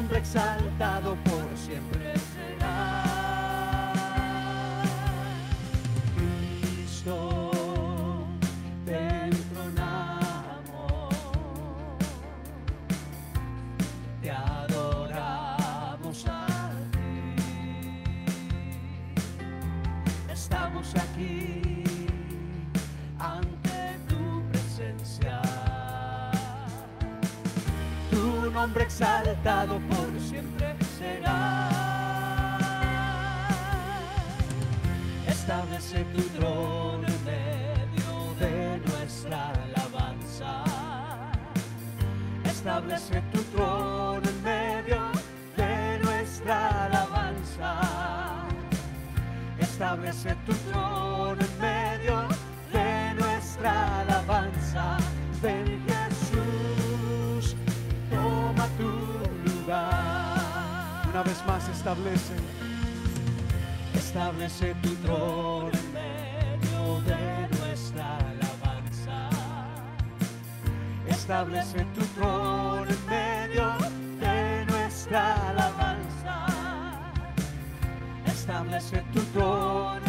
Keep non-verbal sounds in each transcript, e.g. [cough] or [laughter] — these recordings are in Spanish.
nombre exaltado por siempre nombre exaltado por siempre será. Establece tu trono en medio de nuestra alabanza. Establece tu trono en medio de nuestra alabanza. Establece tu trono en medio de nuestra alabanza. Una vez más establece. Establece tu trono en medio de nuestra alabanza. Establece tu trono en medio de nuestra alabanza. Establece tu trono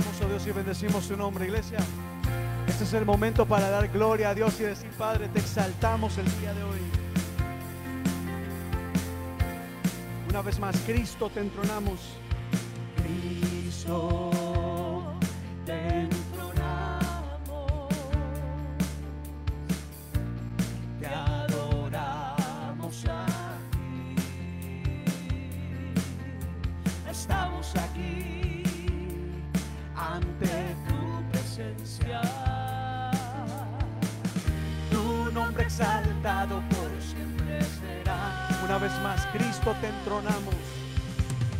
alabamos, oh Dios, y bendecimos su nombre, iglesia. Este es el momento para dar gloria a Dios y decir, Padre, te exaltamos el día de hoy. Una vez más, Cristo te entronamos. Cristo, más, Cristo te entronamos.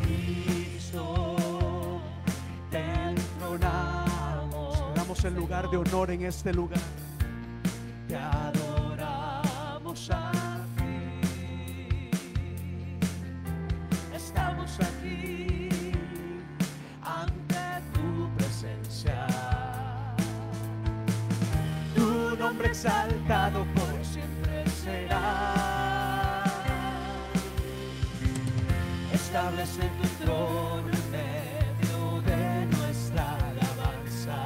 Cristo, te entronamos, Te damos el lugar de honor en este lugar. te adoramos a ti. Estamos aquí ante tu presencia. Tu nombre exaltado Establece tu trono en medio de nuestra alabanza.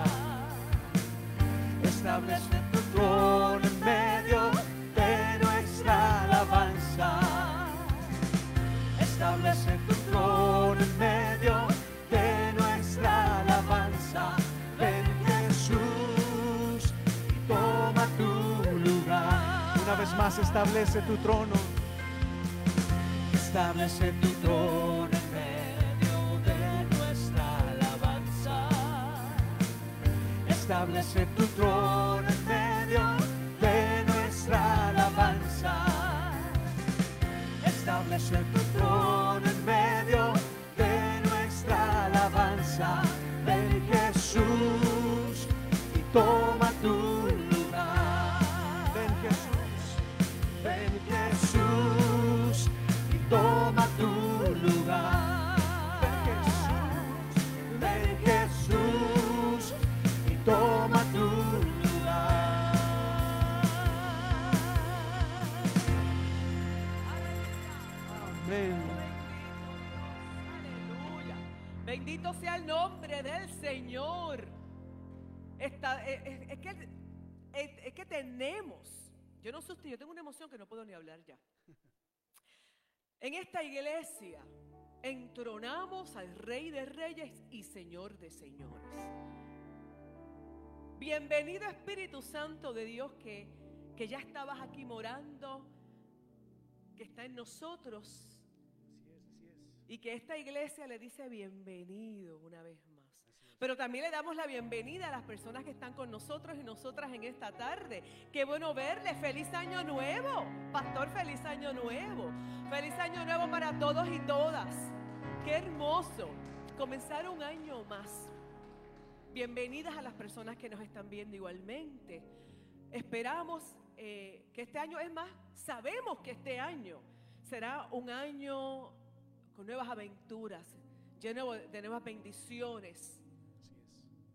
Establece tu trono en medio de nuestra alabanza. Establece tu trono en medio de nuestra alabanza. Ven Jesús y toma tu lugar. Una vez más, establece tu trono. Establece tu en medio de nuestra alabanza. Establece tu trono en medio de nuestra alabanza. Establece tu trono en medio de nuestra alabanza. Ven Jesús y toma tu Eh, eh, es, que, es- es que tenemos, yo no sé usted, yo tengo una emoción que no puedo ni hablar ya. En esta iglesia entronamos al Rey de Reyes y Señor de Señores. Bienvenido Espíritu Santo de Dios que, que ya estabas aquí morando, que está en nosotros y que esta iglesia le dice bienvenido una vez más. Pero también le damos la bienvenida a las personas que están con nosotros y nosotras en esta tarde. Qué bueno verle. Feliz año nuevo. Pastor, feliz año nuevo. Feliz año nuevo para todos y todas. Qué hermoso comenzar un año más. Bienvenidas a las personas que nos están viendo igualmente. Esperamos eh, que este año, es más, sabemos que este año será un año con nuevas aventuras, lleno de nuevas bendiciones,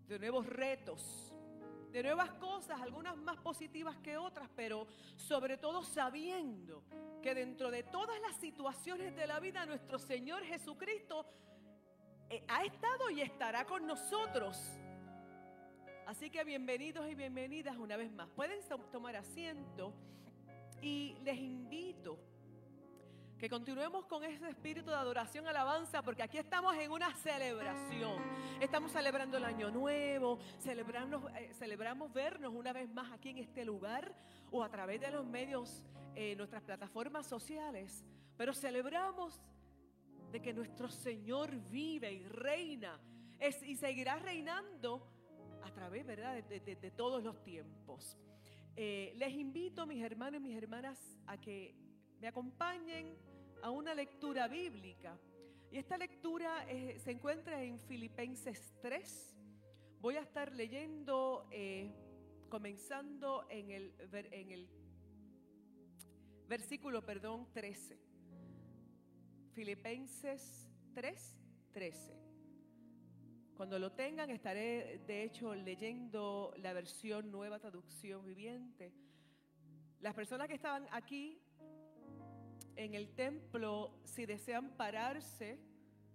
de nuevos retos, de nuevas cosas, algunas más positivas que otras, pero sobre todo sabiendo que dentro de todas las situaciones de la vida nuestro Señor Jesucristo eh, ha estado y estará con nosotros. Así que bienvenidos y bienvenidas una vez más. Pueden tomar asiento y les invito que continuemos con ese espíritu de adoración, alabanza, porque aquí estamos en una celebración. Estamos celebrando el año nuevo, celebramos, eh, celebramos vernos una vez más aquí en este lugar o a través de los medios, eh, nuestras plataformas sociales. Pero celebramos de que nuestro Señor vive y reina y seguirá reinando a través ¿verdad? De, todos los tiempos. Eh, les invito, mis hermanos y mis hermanas, a que me acompañen a una lectura bíblica. Y esta lectura eh, se encuentra en Filipenses 3. Voy a estar leyendo, eh, comenzando en el, en el versículo, perdón, 13. Filipenses 3, 13. Cuando lo tengan, estaré de hecho leyendo la versión nueva traducción viviente. Las personas que estaban aquí en el templo, si desean pararse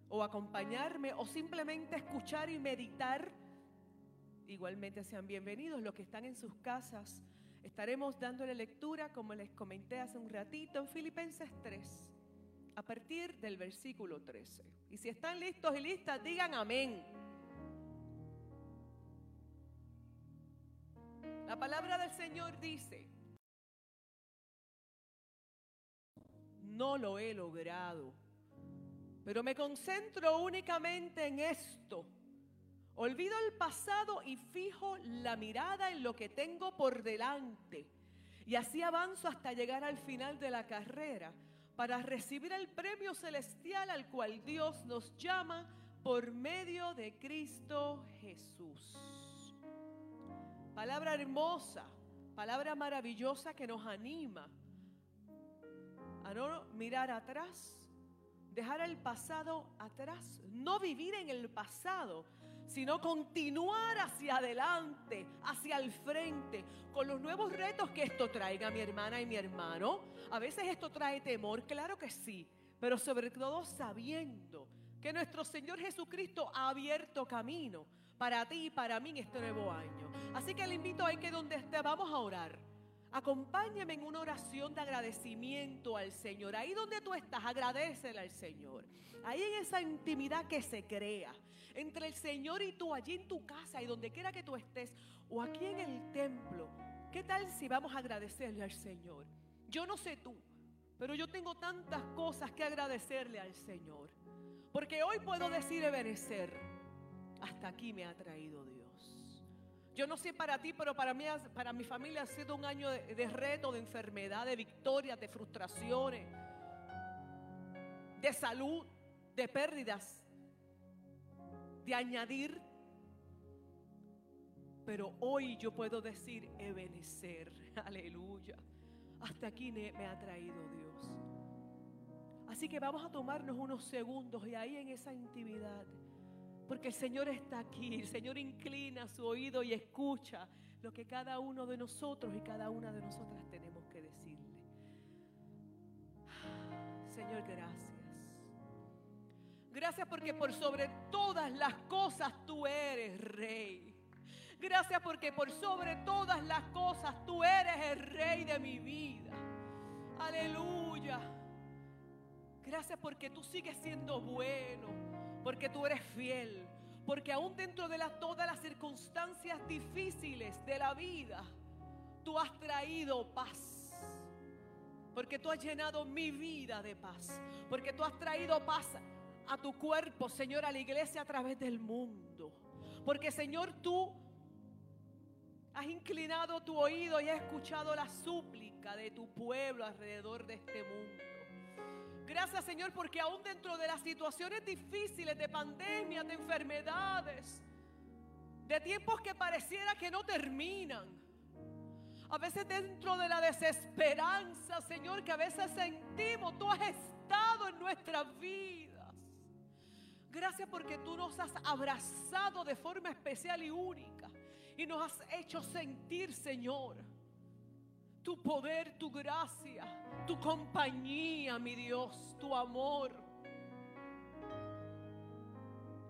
o acompañarme o simplemente escuchar y meditar, igualmente sean bienvenidos. Los que están en sus casas, estaremos dándole lectura, como les comenté hace un ratito, en Filipenses 3, a partir del versículo 13. Y si están listos y listas, digan amén. La palabra del Señor dice, no lo he logrado. Pero me concentro únicamente en esto. Olvido el pasado y fijo la mirada en lo que tengo por delante. Y así avanzo hasta llegar al final de la carrera para recibir el premio celestial al cual Dios nos llama por medio de Cristo Jesús. Palabra hermosa, palabra maravillosa que nos anima a no mirar atrás, dejar el pasado atrás, no vivir en el pasado, sino continuar hacia adelante, hacia el frente, con los nuevos retos que esto traiga mi hermana y mi hermano. A veces esto trae temor, claro que sí, pero sobre todo sabiendo que nuestro Señor Jesucristo ha abierto camino para ti y para mí en este nuevo año. Así que le invito a que donde esté vamos a orar. Acompáñame en una oración de agradecimiento al Señor. Ahí donde tú estás, agradecele al Señor. Ahí en esa intimidad que se crea entre el Señor y tú, allí en tu casa y donde quiera que tú estés, o aquí en el templo. ¿Qué tal si vamos a agradecerle al Señor? Yo no sé tú, pero yo tengo tantas cosas que agradecerle al Señor. Porque hoy puedo decir, Ebenecer, hasta aquí me ha traído Dios. Yo no sé para ti, pero para mí, para mi familia ha sido un año de, reto, de enfermedad, de victorias, de frustraciones, de salud, de pérdidas, de añadir. Pero hoy yo puedo decir, Ebenecer, [laughs] aleluya. Hasta aquí me ha traído Dios. Así que vamos a tomarnos unos segundos y ahí en esa intimidad porque el Señor está aquí, el Señor inclina su oído y escucha lo que cada uno de nosotros y cada una de nosotras tenemos que decirle. Señor, gracias. Gracias porque por sobre todas las cosas tú eres rey. Gracias porque por sobre todas las cosas tú eres el rey de mi vida. Aleluya. Gracias porque tú sigues siendo bueno porque tú eres fiel, porque aún dentro de todas las circunstancias difíciles de la vida, tú has traído paz. Porque tú has llenado mi vida de paz. Porque tú has traído paz a tu cuerpo, Señor, a la iglesia a través del mundo. Porque, Señor, tú has inclinado tu oído y has escuchado la súplica de tu pueblo alrededor de este mundo. Gracias Señor porque aún dentro de las situaciones difíciles de pandemia, de enfermedades, de tiempos que pareciera que no terminan, a veces dentro de la desesperanza, Señor, que a veces sentimos, tú has estado en nuestra vida. Gracias porque tú nos has abrazado de forma especial y única. Y nos has hecho sentir, Señor, tu poder, tu gracia, tu compañía, mi Dios, tu amor.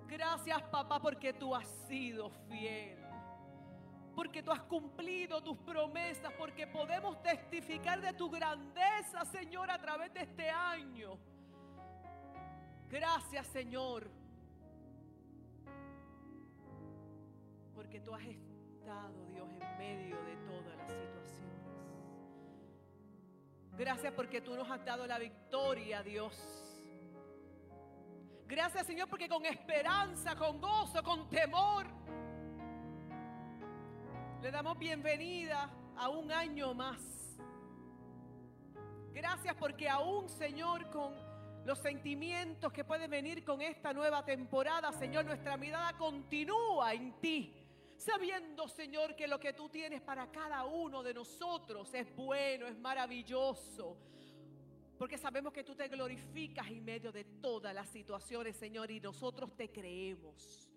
Gracias, papá, porque tú has sido fiel. Porque tú has cumplido tus promesas. Porque podemos testificar de tu grandeza, Señor, a través de este año. Gracias, Señor. Porque tú has estado, Dios, en medio de todas las situaciones. Gracias porque tú nos has dado la victoria, Dios. Gracias, Señor, porque con esperanza, con gozo, con temor, le damos bienvenida a un año más. Gracias porque aún, Señor, con los sentimientos que pueden venir con esta nueva temporada, Señor, nuestra mirada continúa en ti. Sabiendo, Señor, que lo que tú tienes para cada uno de nosotros es bueno, es maravilloso. Porque sabemos que tú te glorificas en medio de todas las situaciones, Señor, y nosotros te creemos.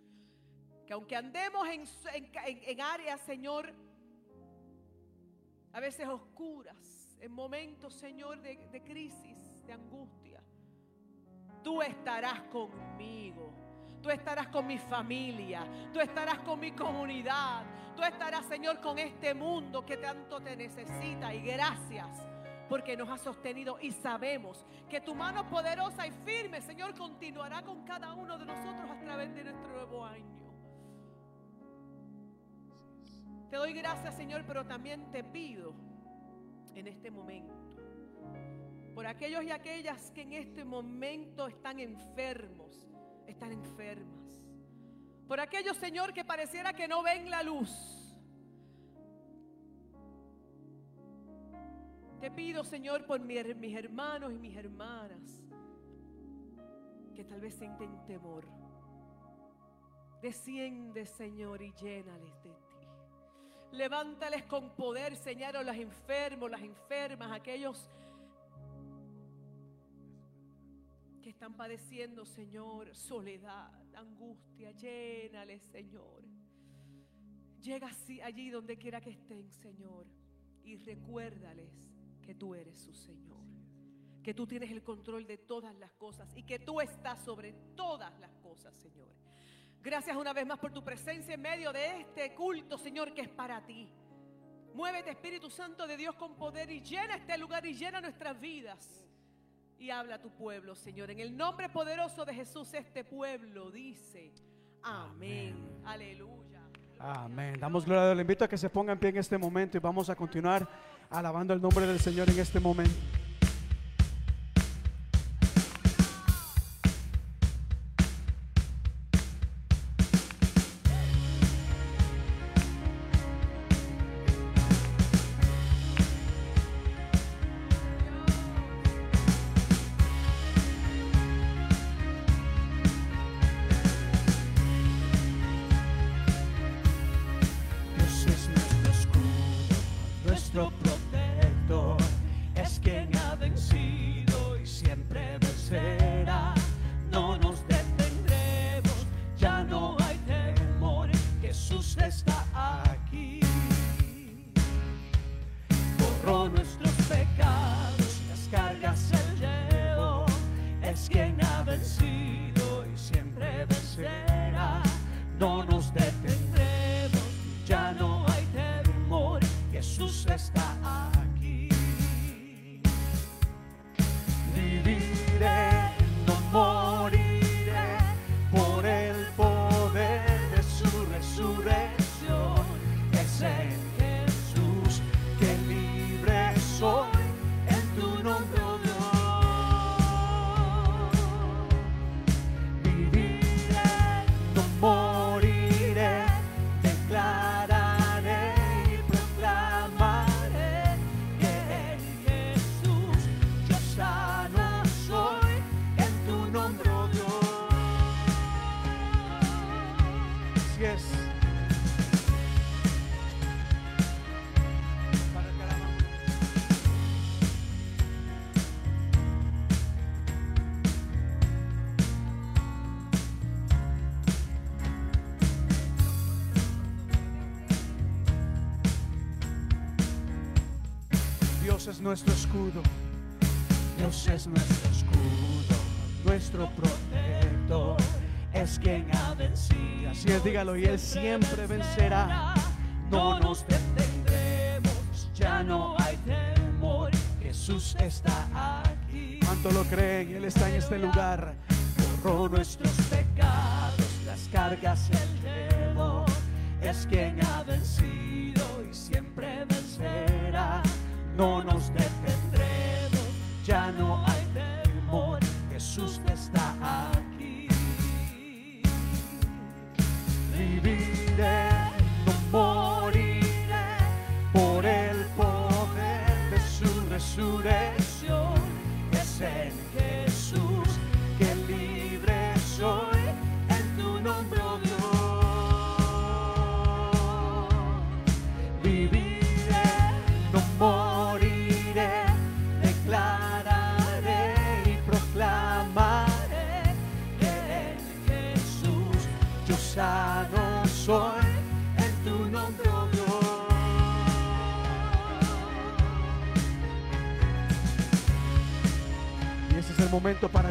Que aunque andemos en, en áreas, Señor, a veces oscuras, en momentos, Señor, de, de crisis, de angustia, tú estarás conmigo. Tú estarás con mi familia, tú estarás con mi comunidad, tú estarás, Señor, con este mundo que tanto te necesita. Y gracias porque nos has sostenido y sabemos que tu mano poderosa y firme, Señor, continuará con cada uno de nosotros a través de nuestro nuevo año. Te doy gracias, Señor, pero también te pido en este momento por aquellos y aquellas que en este momento están enfermos, están enfermas. Por aquellos, Señor, que pareciera que no ven la luz. Te pido, Señor, por mis hermanos y mis hermanas que tal vez sienten temor. Desciende, Señor, y llénales de ti. Levántales con poder, Señor, a los enfermos, las enfermas, aquellos que están padeciendo, Señor, soledad, angustia. Llénales, Señor. Llega así, allí donde quiera que estén, Señor. Y recuérdales que tú eres su Señor. Que tú tienes el control de todas las cosas y que tú estás sobre todas las cosas, Señor. Gracias una vez más por tu presencia en medio de este culto, Señor, que es para ti. Muévete, Espíritu Santo de Dios, con poder y llena este lugar y llena nuestras vidas. Y habla a tu pueblo, Señor. En el nombre poderoso de Jesús, este pueblo dice, amén. Aleluya. Amén. Damos gloria a Dios. Le invito a que se ponga en pie en este momento y vamos a continuar alabando el nombre del Señor en este momento. Nuestro escudo, Dios es nuestro escudo, nuestro protector. es quien ha vencido. Así es, dígalo, y Él siempre vencerá. No nos detendremos, ya no hay temor. Jesús está aquí. ¿Cuánto lo creen? Él está en este lugar. Borró nuestros pecados, las cargas, el temor. Es quien ha vencido y siempre. No nos detendremos,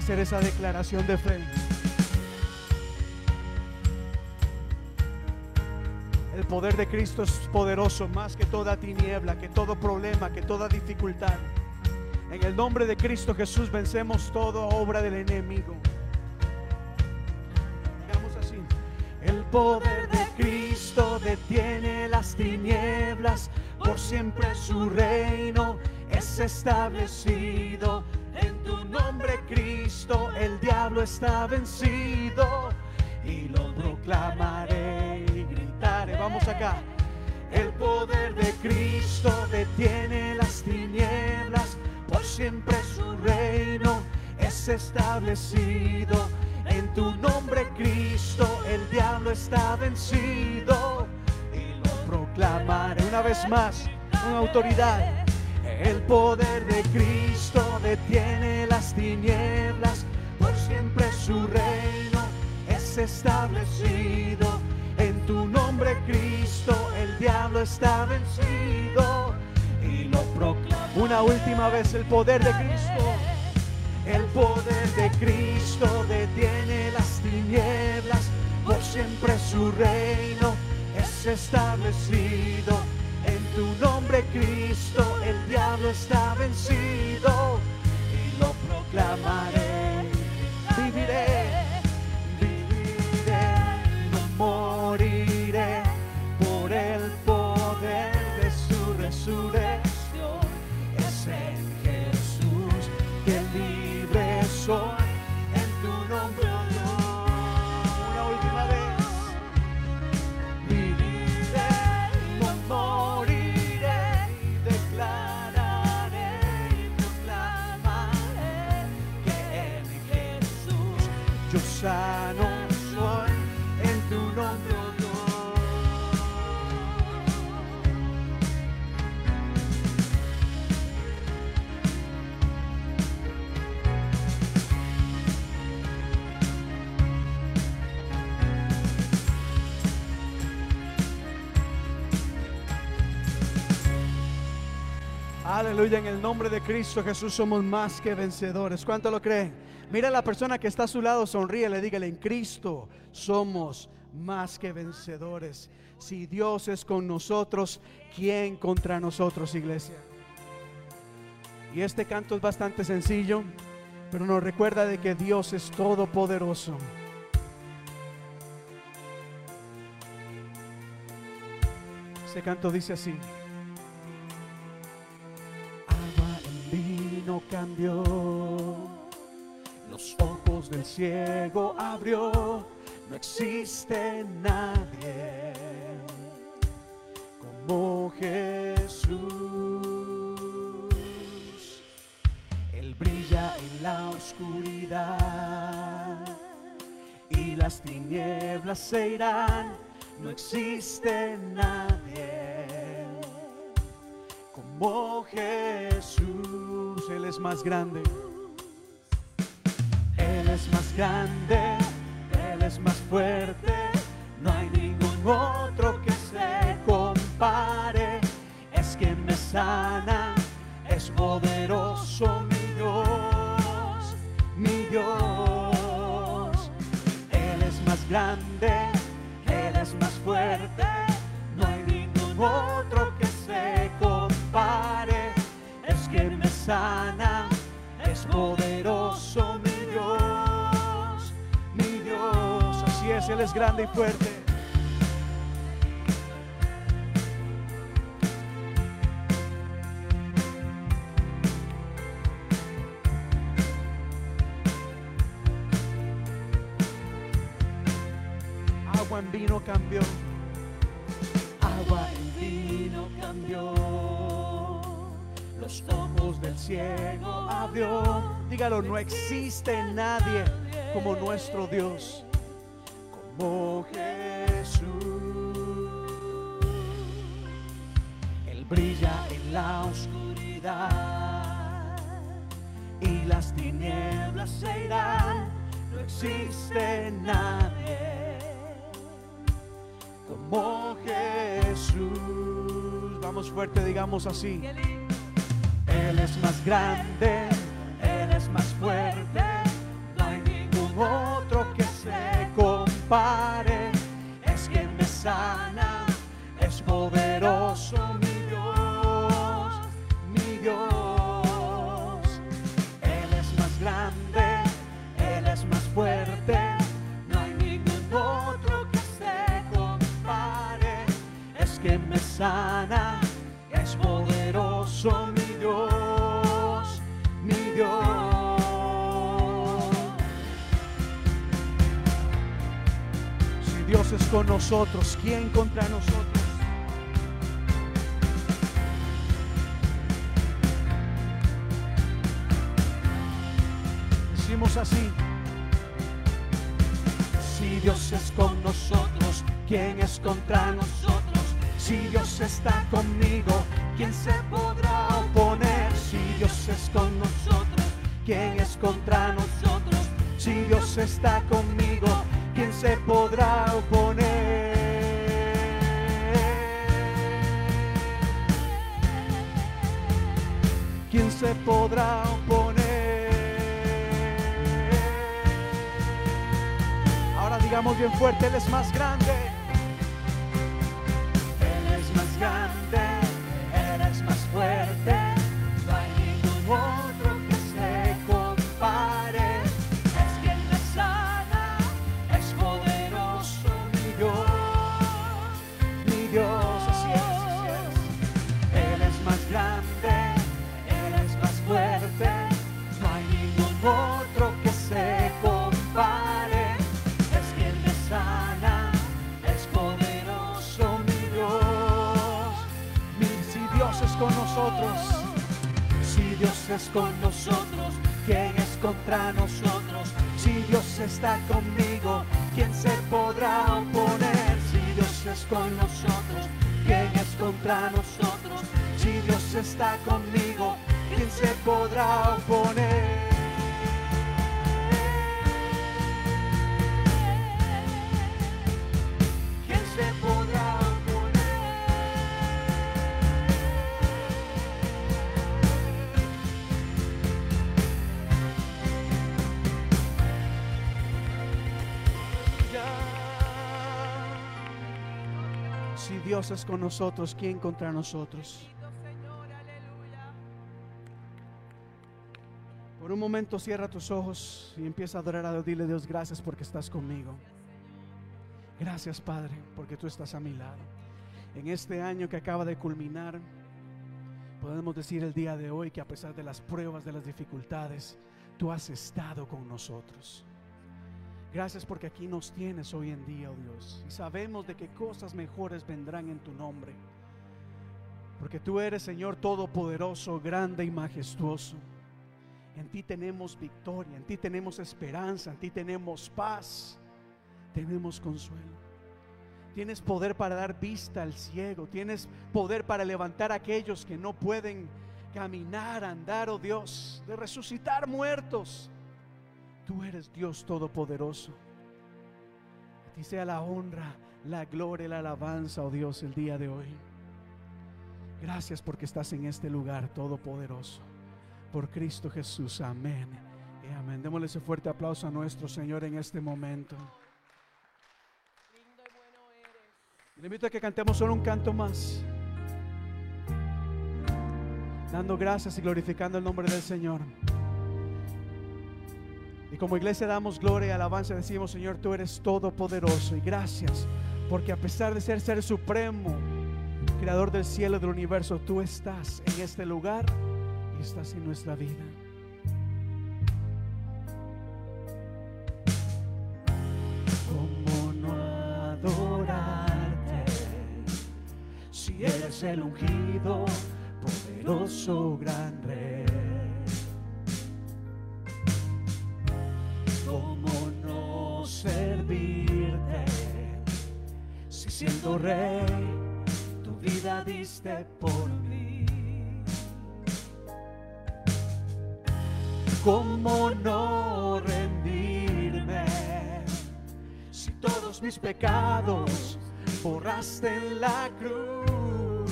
hacer esa declaración de fe. El poder de Cristo es poderoso más que toda tiniebla, que todo problema, que toda dificultad. En el nombre de Cristo Jesús vencemos toda obra del enemigo. Digamos así. El poder de Cristo detiene las tinieblas, por siempre su reino es establecido. Nombre Cristo el diablo está vencido y lo proclamaré y gritaré. Vamos acá. El poder de Cristo detiene las tinieblas, por siempre su reino es establecido. En tu nombre Cristo el diablo está vencido y lo proclamaré una vez más con autoridad. El poder de Cristo detiene las tinieblas, por siempre su reino es establecido. En tu nombre Cristo el diablo está vencido y lo proclama. Una última vez el poder de Cristo. El poder de Cristo detiene las tinieblas, por siempre su reino es establecido. Tu nombre Cristo el diablo está vencido y lo proclamaré. Viviré, viviré, no moriré Aleluya, en el nombre de Cristo Jesús somos más que vencedores. ¿Cuánto lo creen? Mira a la persona que está a su lado, sonríe, le dígale, en Cristo somos más que vencedores. Si Dios es con nosotros, ¿quién contra nosotros, iglesia? Y este canto es bastante sencillo, pero nos recuerda de que Dios es todopoderoso. Este canto dice así. Vino cambió, los ojos del ciego abrió, no existe nadie como Jesús. Él brilla en la oscuridad y las tinieblas se irán, no existe nadie como Jesús. Él es más grande. Él es más grande, Él es más fuerte. No hay ningún otro que se compare. Es quien me sana, es poderoso mi Dios, mi Dios. Él es más grande, Él es más fuerte, no hay ningún otro que se compare. Es que me sana, Él es grande y fuerte. Agua en vino cambió. Agua en vino cambió. Los ojos del ciego abrió. Dígalo, no existe nadie como nuestro Dios, como Jesús. Él brilla en la oscuridad y las tinieblas se irán. No existe nadie como Jesús. Vamos fuerte, digamos así. Él es más grande, Él es más fuerte. No hay ningún otro que Es quien me sana, es poderoso mi Dios, mi Dios. Él es más grande, Él es más fuerte. No hay ningún otro que se compare. Es que me sana, es poderoso mi Dios, mi Dios. Dios es con nosotros, ¿quién contra nosotros? Decimos así. Si Dios es con nosotros, ¿quién es contra nosotros? Si Dios está conmigo, ¿quién se podrá oponer? Si Dios es con nosotros, ¿quién es contra nosotros? Si Dios está conmigo, ¿quién se podrá oponer? ¿Quién se podrá oponer? Ahora digamos bien fuerte, Él es más grande. Con nosotros, ¿quién es contra nosotros? Si Dios está conmigo, ¿quién se podrá oponer? Si Dios es con nosotros, ¿quién es contra nosotros? Si Dios está conmigo, ¿quién se podrá oponer? Dios es con nosotros, ¿quién contra nosotros? Por un momento cierra tus ojos y empieza a adorar a Dios. Dile Dios, gracias porque estás conmigo. Gracias Padre, porque tú estás a mi lado. En este año que acaba de culminar, podemos decir el día de hoy que a pesar de las pruebas, de las dificultades, tú has estado con nosotros. Gracias porque aquí nos tienes hoy en día, oh Dios. Y sabemos de que cosas mejores vendrán en tu nombre. Porque tú eres, Señor, todopoderoso, grande y majestuoso. En ti tenemos victoria, en ti tenemos esperanza, en ti tenemos paz, tenemos consuelo. Tienes poder para dar vista al ciego, tienes poder para levantar a aquellos que no pueden caminar, andar, oh Dios, de resucitar muertos. Tú eres Dios todopoderoso. A ti sea la honra, la gloria la alabanza, oh Dios, el día de hoy. Gracias porque estás en este lugar todopoderoso. Por Cristo Jesús. Amén. Y amén. Démosle ese fuerte aplauso a nuestro Señor en este momento. Lindo y bueno eres. Le invito a que cantemos solo un canto más. Dando gracias y glorificando el nombre del Señor. Y como iglesia damos gloria y alabanza, decimos, Señor, tú eres todopoderoso. Y gracias, porque a pesar de ser ser supremo, creador del cielo y del universo, tú estás en este lugar y estás en nuestra vida. ¿Cómo no adorarte? Si eres el ungido, poderoso gran rey. Siendo rey, tu vida diste por mí. ¿Cómo no rendirme? Si todos mis pecados borraste en la cruz.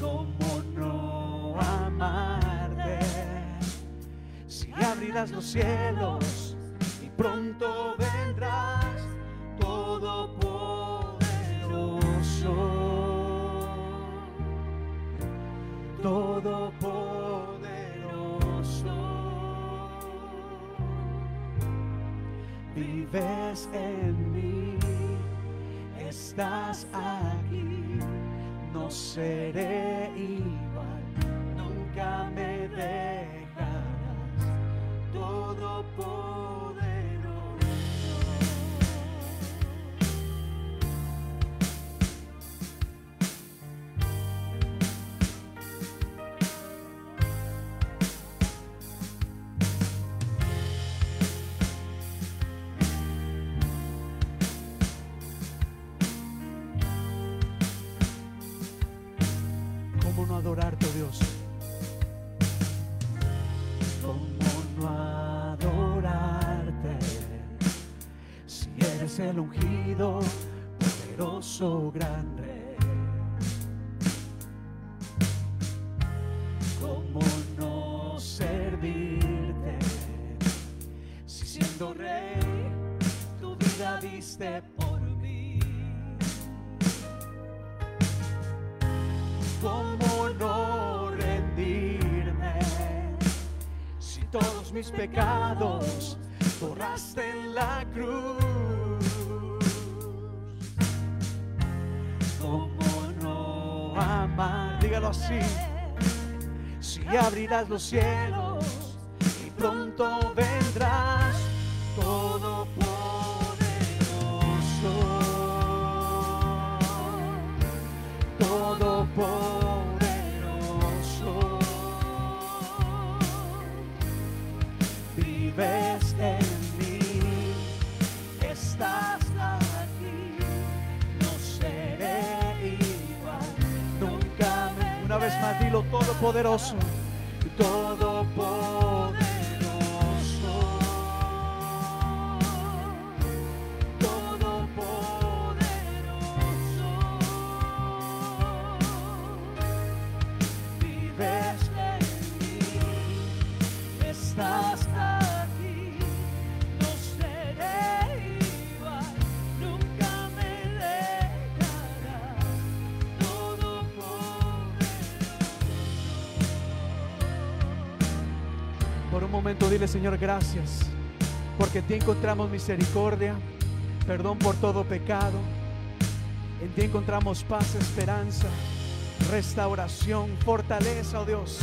¿Cómo no amarte? Si abrirás los cielos y pronto vendrás, todopoderoso, todopoderoso. Vives en mí, estás aquí, no seré igual, nunca me dejarás, todopoderoso. El ungido, poderoso gran rey. ¿Cómo no servirte? Si siendo rey, tu vida diste por mí. ¿Cómo no rendirme? Si todos mis pecados borraste en la cruz. Así. Si abrirás los cielos y pronto vendrás, todopoderoso vez más, dilo todopoderoso, todopoderoso. Señor gracias, porque en ti encontramos misericordia, perdón por todo pecado. En ti encontramos paz, esperanza, restauración, fortaleza, oh Dios.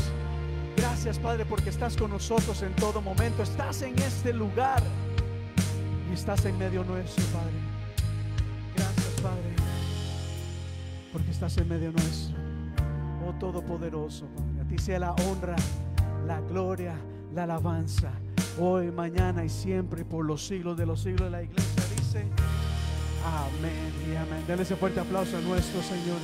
Gracias, Padre, porque estás con nosotros en todo momento. Estás en este lugar y estás en medio nuestro, Padre. Gracias, Padre, porque estás en medio nuestro. Oh Todopoderoso, Padre. A ti sea la honra, la gloria, la alabanza. Hoy, mañana y siempre, por los siglos de los siglos de la iglesia dice. Amén y amén. Denle ese fuerte aplauso a nuestro Señor.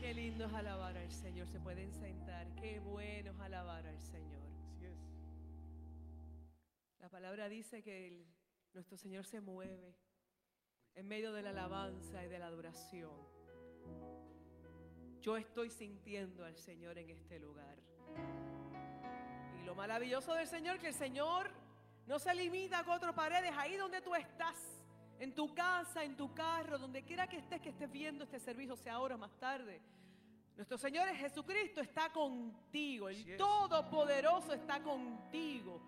Qué lindo es alabar al Señor. Se pueden sentar. Qué bueno es alabar al Señor. La palabra dice que el nuestro Señor se mueve en medio de la alabanza y de la adoración. Yo estoy sintiendo al Señor en este lugar. Y lo maravilloso del Señor, que el Señor no se limita a cuatro paredes, ahí donde tú estás, en tu casa, en tu carro, donde quiera que estés, que estés viendo este servicio, sea ahora o más tarde. Nuestro Señor Jesucristo está contigo, el es. Todopoderoso está contigo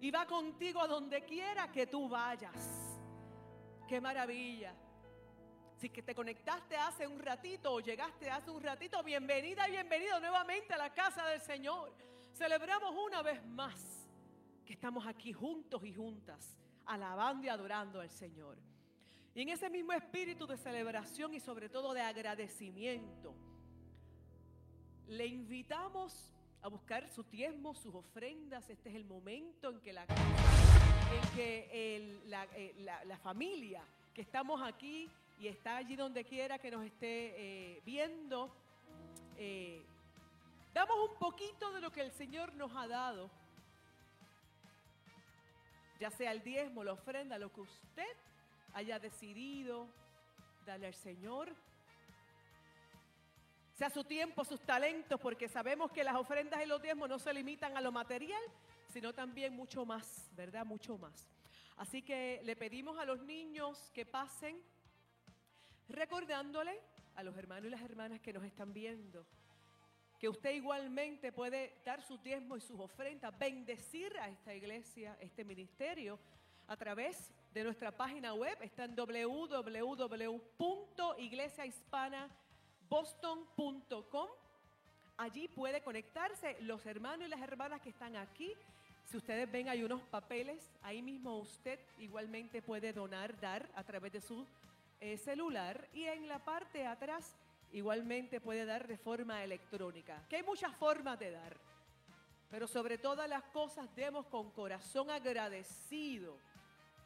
y va contigo a donde quiera que tú vayas. Qué maravilla. Si que te conectaste hace un ratito o llegaste hace un ratito, bienvenida y bienvenido nuevamente a la casa del Señor. Celebramos una vez más que estamos aquí juntos y juntas, alabando y adorando al Señor. Y en ese mismo espíritu de celebración y sobre todo de agradecimiento, le invitamos a buscar su diezmo, sus ofrendas. Este es el momento en que la, en que eh, la- la familia que estamos aquí y está allí donde quiera que nos esté eh, viendo, eh, damos un poquito de lo que el Señor nos ha dado, ya sea el diezmo, la ofrenda, lo que usted haya decidido darle al Señor sea su tiempo, sus talentos, porque sabemos que las ofrendas y los diezmos no se limitan a lo material, sino también mucho más, ¿verdad? Mucho más. Así que le pedimos a los niños que pasen recordándole a los hermanos y las hermanas que nos están viendo que usted igualmente puede dar sus diezmos y sus ofrendas, bendecir a esta iglesia, este ministerio, a través de nuestra página web. Está en www.iglesiahispanaboston.com. Allí puede conectarse los hermanos y las hermanas que están aquí. Si ustedes ven, hay unos papeles. Ahí mismo usted igualmente puede donar, dar a través de su eh, celular. Y en la parte atrás igualmente puede dar de forma electrónica. Que hay muchas formas de dar. Pero sobre todas las cosas demos con corazón agradecido.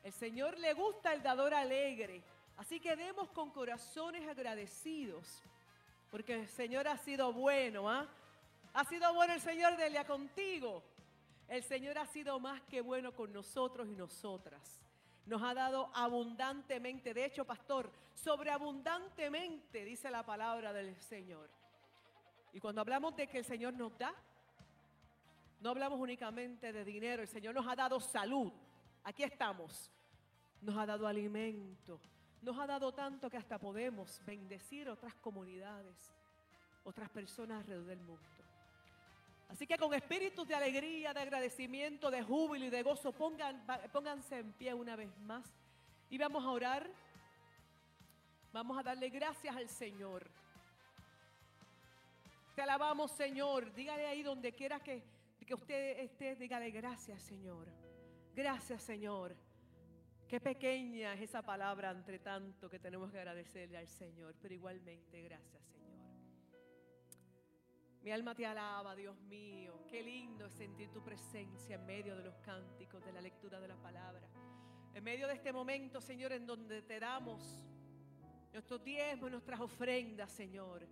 El Señor le gusta el dador alegre. Así que demos con corazones agradecidos. Porque el Señor ha sido bueno, ¿ah? Ha sido bueno el Señor Delia contigo. El Señor ha sido más que bueno con nosotros y nosotras. Nos ha dado abundantemente. De hecho, pastor, sobreabundantemente, dice la palabra del Señor. Y cuando hablamos de que el Señor nos da, no hablamos únicamente de dinero. El Señor nos ha dado salud. Aquí estamos. Nos ha dado alimento. Nos ha dado tanto que hasta podemos bendecir otras comunidades, otras personas alrededor del mundo. Así que con espíritus de alegría, de agradecimiento, de júbilo y de gozo, pongan, pónganse en pie una vez más y vamos a orar. Vamos a darle gracias al Señor. Te alabamos, Señor. Dígale ahí donde quiera que, que usted esté, dígale gracias, Señor. Gracias, Señor. Qué pequeña es esa palabra entre tanto que tenemos que agradecerle al Señor, pero igualmente gracias, Señor. Mi alma te alaba, Dios mío. Qué lindo es sentir tu presencia en medio de los cánticos, de la lectura de la palabra. En medio de este momento, Señor, en donde te damos nuestros diezmos, nuestras ofrendas, Señor.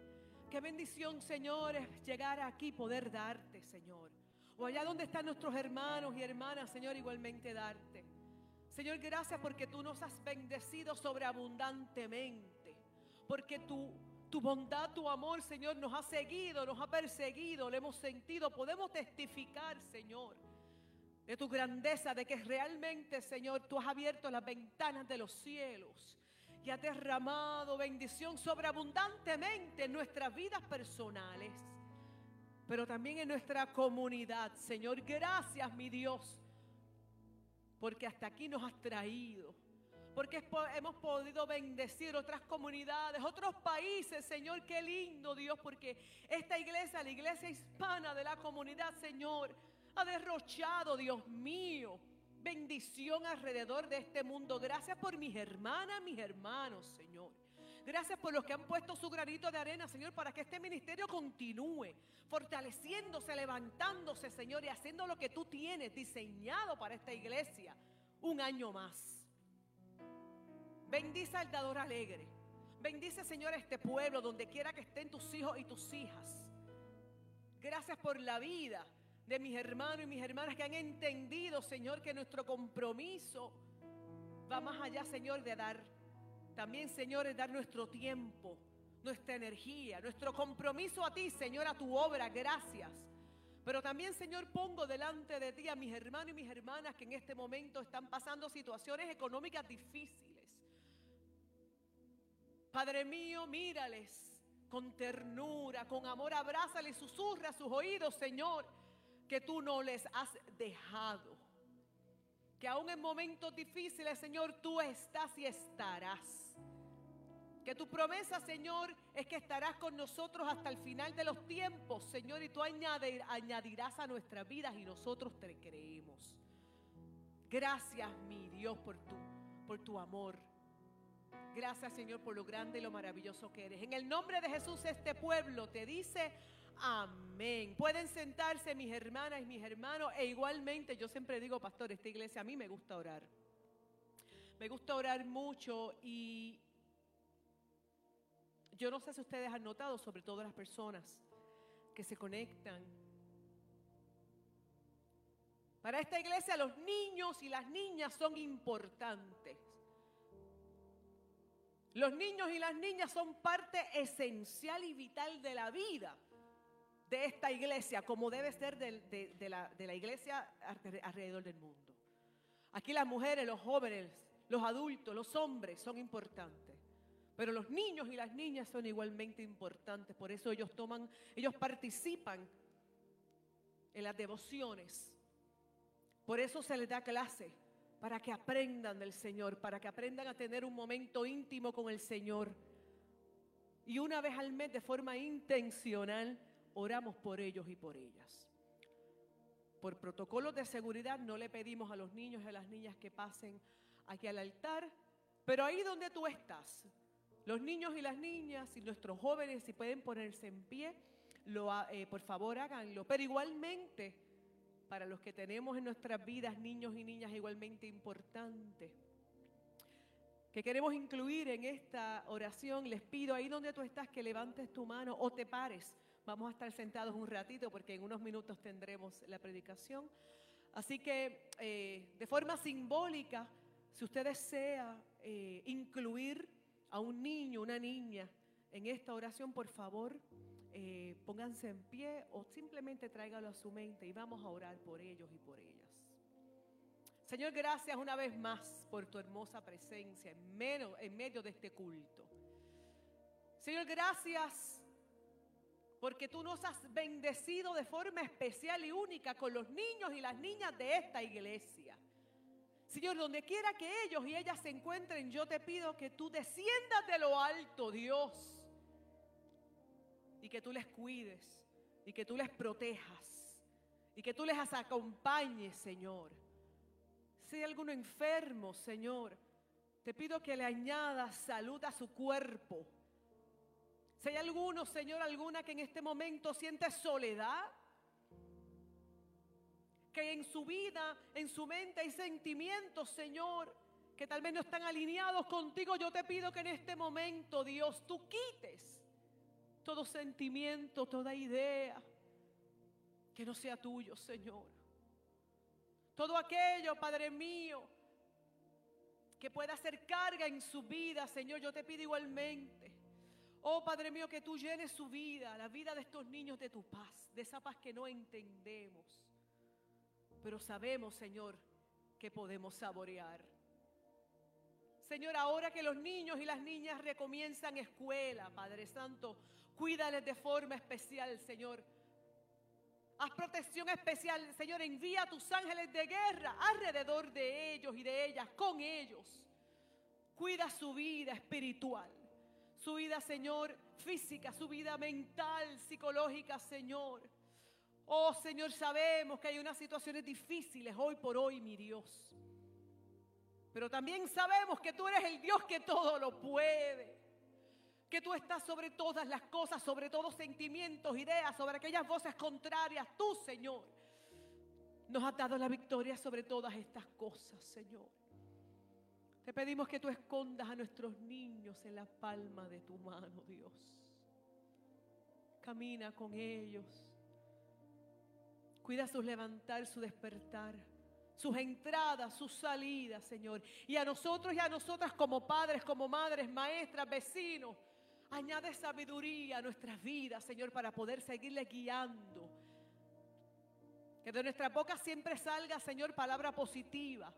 Qué bendición, Señor, es llegar aquí poder darte, Señor. O allá donde están nuestros hermanos y hermanas, Señor, igualmente darte. Señor, gracias porque tú nos has bendecido sobreabundantemente. Porque tu, tu bondad, tu amor, Señor, nos ha seguido, nos ha perseguido, lo hemos sentido. Podemos testificar, Señor, de tu grandeza, de que realmente, Señor, tú has abierto las ventanas de los cielos y has derramado bendición sobreabundantemente en nuestras vidas personales, pero también en nuestra comunidad. Señor, gracias, mi Dios porque hasta aquí nos has traído. Porque hemos podido bendecir otras comunidades, otros países, Señor, qué lindo Dios, porque esta iglesia, la iglesia hispana de la comunidad, Señor, ha derrochado, Dios mío, bendición alrededor de este mundo. Gracias por mis hermanas, mis hermanos, Señor. Gracias por los que han puesto su granito de arena, Señor, para que este ministerio continúe, fortaleciéndose, levantándose, Señor, y haciendo lo que tú tienes diseñado para esta iglesia un año más. Bendice al dador alegre. Bendice, Señor, a este pueblo, donde quiera que estén tus hijos y tus hijas. Gracias por la vida de mis hermanos y mis hermanas que han entendido, Señor, que nuestro compromiso va más allá, Señor, de dar. También, Señor, es dar nuestro tiempo, nuestra energía, nuestro compromiso a ti, Señor, a tu obra. Gracias. Pero también, Señor, pongo delante de ti a mis hermanos y mis hermanas que en este momento están pasando situaciones económicas difíciles. Padre mío, mírales con ternura, con amor, abrázales, susurra a sus oídos, Señor, que tú no les has dejado. Que aún en momentos difíciles, Señor, tú estás y estarás. Que tu promesa, Señor, es que estarás con nosotros hasta el final de los tiempos, Señor, y tú añadirás a nuestras vidas y nosotros te creemos. Gracias, mi Dios, por tu, por tu amor. Gracias, Señor, por lo grande y lo maravilloso que eres. En el nombre de Jesús, este pueblo te dice amén. Pueden sentarse mis hermanas y mis hermanos. E igualmente, yo siempre digo, pastor, esta iglesia a mí me gusta orar. Me gusta orar mucho y yo no sé si ustedes han notado, sobre todo las personas que se conectan. Para esta iglesia los niños y las niñas son importantes. Los niños y las niñas son parte esencial y vital de la vida de esta iglesia, como debe ser de, la, la iglesia alrededor del mundo. Aquí las mujeres, los jóvenes, los adultos, los hombres son importantes. Pero los niños y las niñas son igualmente importantes. Por eso ellos toman, ellos participan en las devociones. Por eso se les da clase para que aprendan del Señor, para que aprendan a tener un momento íntimo con el Señor. Y una vez al mes, de forma intencional, oramos por ellos y por ellas. Por protocolos de seguridad no le pedimos a los niños y a las niñas que pasen aquí al altar, pero ahí donde tú estás, los niños y las niñas y nuestros jóvenes, si pueden ponerse en pie, eh, por favor háganlo. Pero igualmente, para los que tenemos en nuestras vidas niños y niñas igualmente importantes, que queremos incluir en esta oración, les pido ahí donde tú estás que levantes tu mano o te pares. Vamos a estar sentados un ratito porque en unos minutos tendremos la predicación. Así que eh, de forma simbólica, si usted desea eh, incluir a un niño, una niña en esta oración, por favor, eh, pónganse en pie o simplemente tráigalo a su mente y vamos a orar por ellos y por ellas. Señor, gracias una vez más por tu hermosa presencia en en medio de este culto. Señor, gracias porque tú nos has bendecido de forma especial y única con los niños y las niñas de esta iglesia. Señor, donde quiera que ellos y ellas se encuentren, yo te pido que tú desciendas de lo alto, Dios y que tú les cuides y que tú les protejas y que tú les acompañes, Señor. Si hay alguno enfermo, Señor, te pido que le añadas salud a su cuerpo. Si hay alguno, Señor, alguna que en este momento siente soledad, que en su vida, en su mente hay sentimientos, Señor, que tal vez no están alineados contigo, yo te pido que en este momento, Dios, tú quites todo sentimiento, toda idea que no sea tuyo, Señor. Todo aquello, Padre mío, que pueda ser carga en su vida, Señor, yo te pido igualmente. Oh Padre mío, que tú llenes su vida, la vida de estos niños de tu paz, de esa paz que no entendemos. Pero sabemos, Señor, que podemos saborear. Señor, ahora que los niños y las niñas recomienzan escuela, Padre Santo, Cuídales de forma especial, Señor. Haz protección especial, Señor. Envía a tus ángeles de guerra alrededor de ellos y de ellas, con ellos. Cuida su vida espiritual, su vida, Señor, física, su vida mental, psicológica, Señor. Oh, Señor, sabemos que hay unas situaciones difíciles hoy por hoy, mi Dios. Pero también sabemos que tú eres el Dios que todo lo puede que tú estás sobre todas las cosas, sobre todos sentimientos, ideas, sobre aquellas voces contrarias. Tú, Señor, nos has dado la victoria sobre todas estas cosas, Señor. Te pedimos que tú escondas a nuestros niños en la palma de tu mano, Dios. Camina con ellos. Cuida su levantar, su despertar, sus entradas, sus salidas, Señor. Y a nosotros y a nosotras como padres, como madres, maestras, vecinos, añade sabiduría a nuestras vidas, Señor, para poder seguirle guiando. Que de nuestra boca siempre salga, Señor, palabra positiva,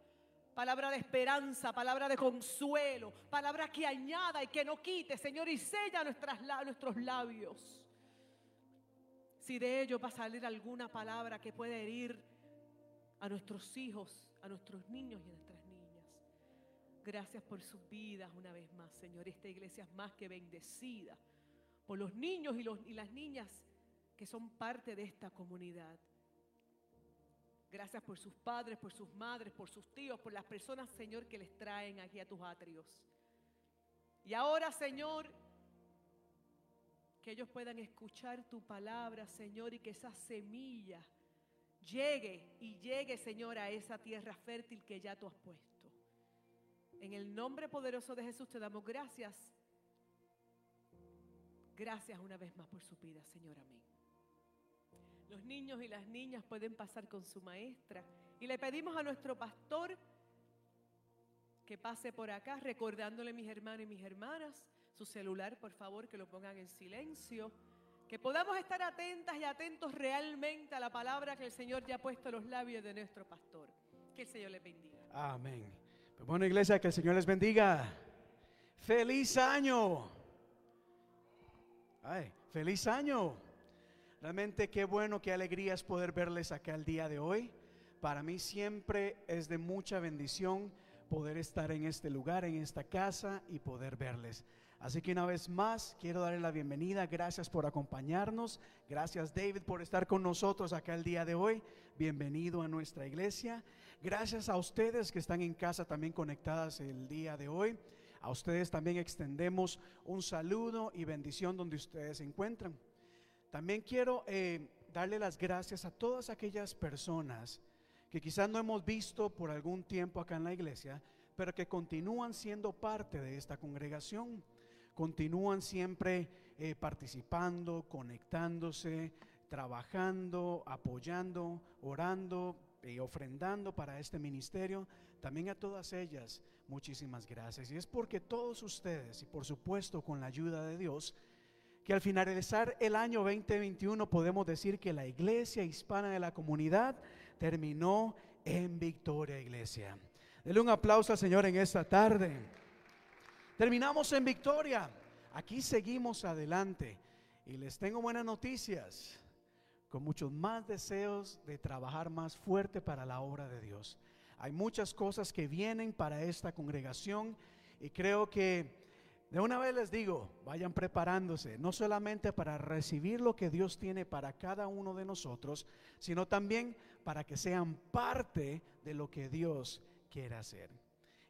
palabra de esperanza, palabra de consuelo, palabra que añada y que no quite, Señor, y sella nuestras, nuestros labios. Si de ello va a salir alguna palabra que pueda herir a nuestros hijos, a nuestros niños y a nuestras niñas. Gracias por sus vidas una vez más, Señor. Esta iglesia es más que bendecida por los niños y, los, y las niñas que son parte de esta comunidad. Gracias por sus padres, por sus madres, por sus tíos, por las personas, Señor, que les traen aquí a tus atrios. Y ahora, Señor, que ellos puedan escuchar tu palabra, Señor, y que esa semilla llegue y llegue, Señor, a esa tierra fértil que ya tú has puesto. En el nombre poderoso de Jesús te damos gracias. Gracias una vez más por su vida, Señor. Amén. Los niños y las niñas pueden pasar con su maestra. Y le pedimos a nuestro pastor que pase por acá, recordándole mis hermanos y mis hermanas, su celular, por favor, que lo pongan en silencio. Que podamos estar atentas y atentos realmente a la palabra que el Señor ya ha puesto en los labios de nuestro pastor. Que el Señor les bendiga. Amén. Pues bueno, iglesia, que el Señor les bendiga. Feliz año. Ay, feliz año. Realmente qué bueno, qué alegría es poder verles acá el día de hoy. Para mí siempre es de mucha bendición poder estar en este lugar, en esta casa y poder verles. Así que una vez más quiero darle la bienvenida. Gracias por acompañarnos. Gracias David por estar con nosotros acá el día de hoy. Bienvenido a nuestra iglesia. Gracias a ustedes que están en casa también conectadas el día de hoy. A ustedes también extendemos un saludo y bendición donde ustedes se encuentran. También quiero eh, darle las gracias a todas aquellas personas que quizás no hemos visto por algún tiempo acá en la iglesia, pero que continúan siendo parte de esta congregación, continúan siempre eh, participando, conectándose, trabajando, apoyando, orando y ofrendando para este ministerio. También a todas ellas, muchísimas gracias. Y es porque todos ustedes, y por supuesto con la ayuda de Dios, que al finalizar el año 2021 podemos decir que la iglesia hispana de la comunidad terminó en victoria, iglesia. Denle un aplauso al Señor en esta tarde. Terminamos en victoria. Aquí seguimos adelante. Y les tengo buenas noticias, con muchos más deseos de trabajar más fuerte para la obra de Dios. Hay muchas cosas que vienen para esta congregación y creo que de una vez les digo, vayan preparándose, no solamente para recibir lo que Dios tiene para cada uno de nosotros, sino también para que sean parte de lo que Dios quiere hacer.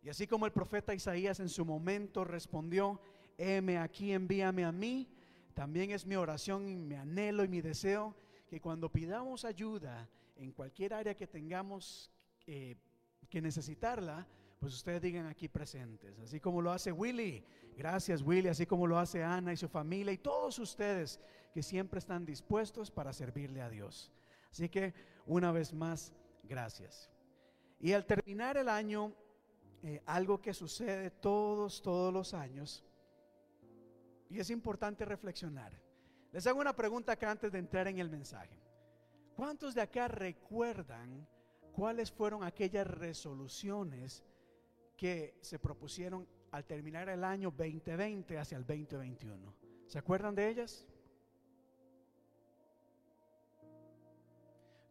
Y así como el profeta Isaías en su momento respondió, heme aquí, envíame a mí, también es mi oración y mi anhelo y mi deseo que cuando pidamos ayuda en cualquier área que tengamos eh, que necesitarla, pues ustedes digan aquí presentes, así como lo hace Willy, gracias Willy, así como lo hace Ana y su familia y todos ustedes que siempre están dispuestos para servirle a Dios. Así que una vez más, gracias. Y al terminar el año, eh, algo que sucede todos, todos los años, y es importante reflexionar. Les hago una pregunta acá antes de entrar en el mensaje. ¿Cuántos de acá recuerdan cuáles fueron aquellas resoluciones que se propusieron al terminar el año 2020 hacia el 2021. ¿Se acuerdan de ellas?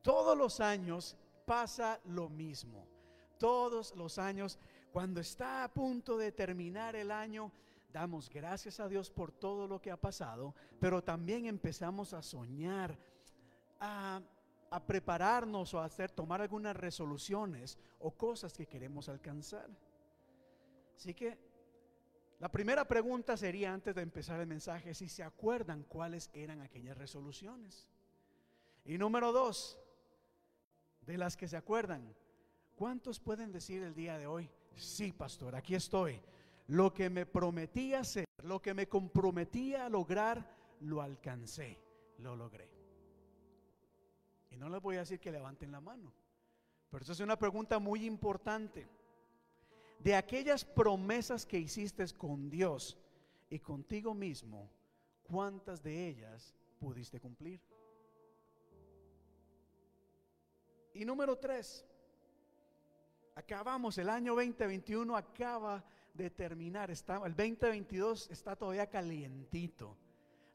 Todos los años pasa lo mismo. Todos los años, cuando está a punto de terminar el año, damos gracias a Dios por todo lo que ha pasado, pero también empezamos a soñar, a, prepararnos o a hacer, tomar algunas resoluciones o cosas que queremos alcanzar. Así que la primera pregunta sería antes de empezar el mensaje, si se acuerdan cuáles eran aquellas resoluciones. Y número dos, de las que se acuerdan, ¿cuántos pueden decir el día de hoy? Sí, pastor, aquí estoy. Lo que me prometí hacer, lo que me comprometí a lograr, lo alcancé, lo logré. Y no les voy a decir que levanten la mano, Pero eso es una pregunta muy importante. De aquellas promesas que hiciste con Dios y contigo mismo, ¿cuántas de ellas pudiste cumplir? Y número tres, acabamos, el año 2021 acaba de terminar, está, el 2022 está todavía calientito,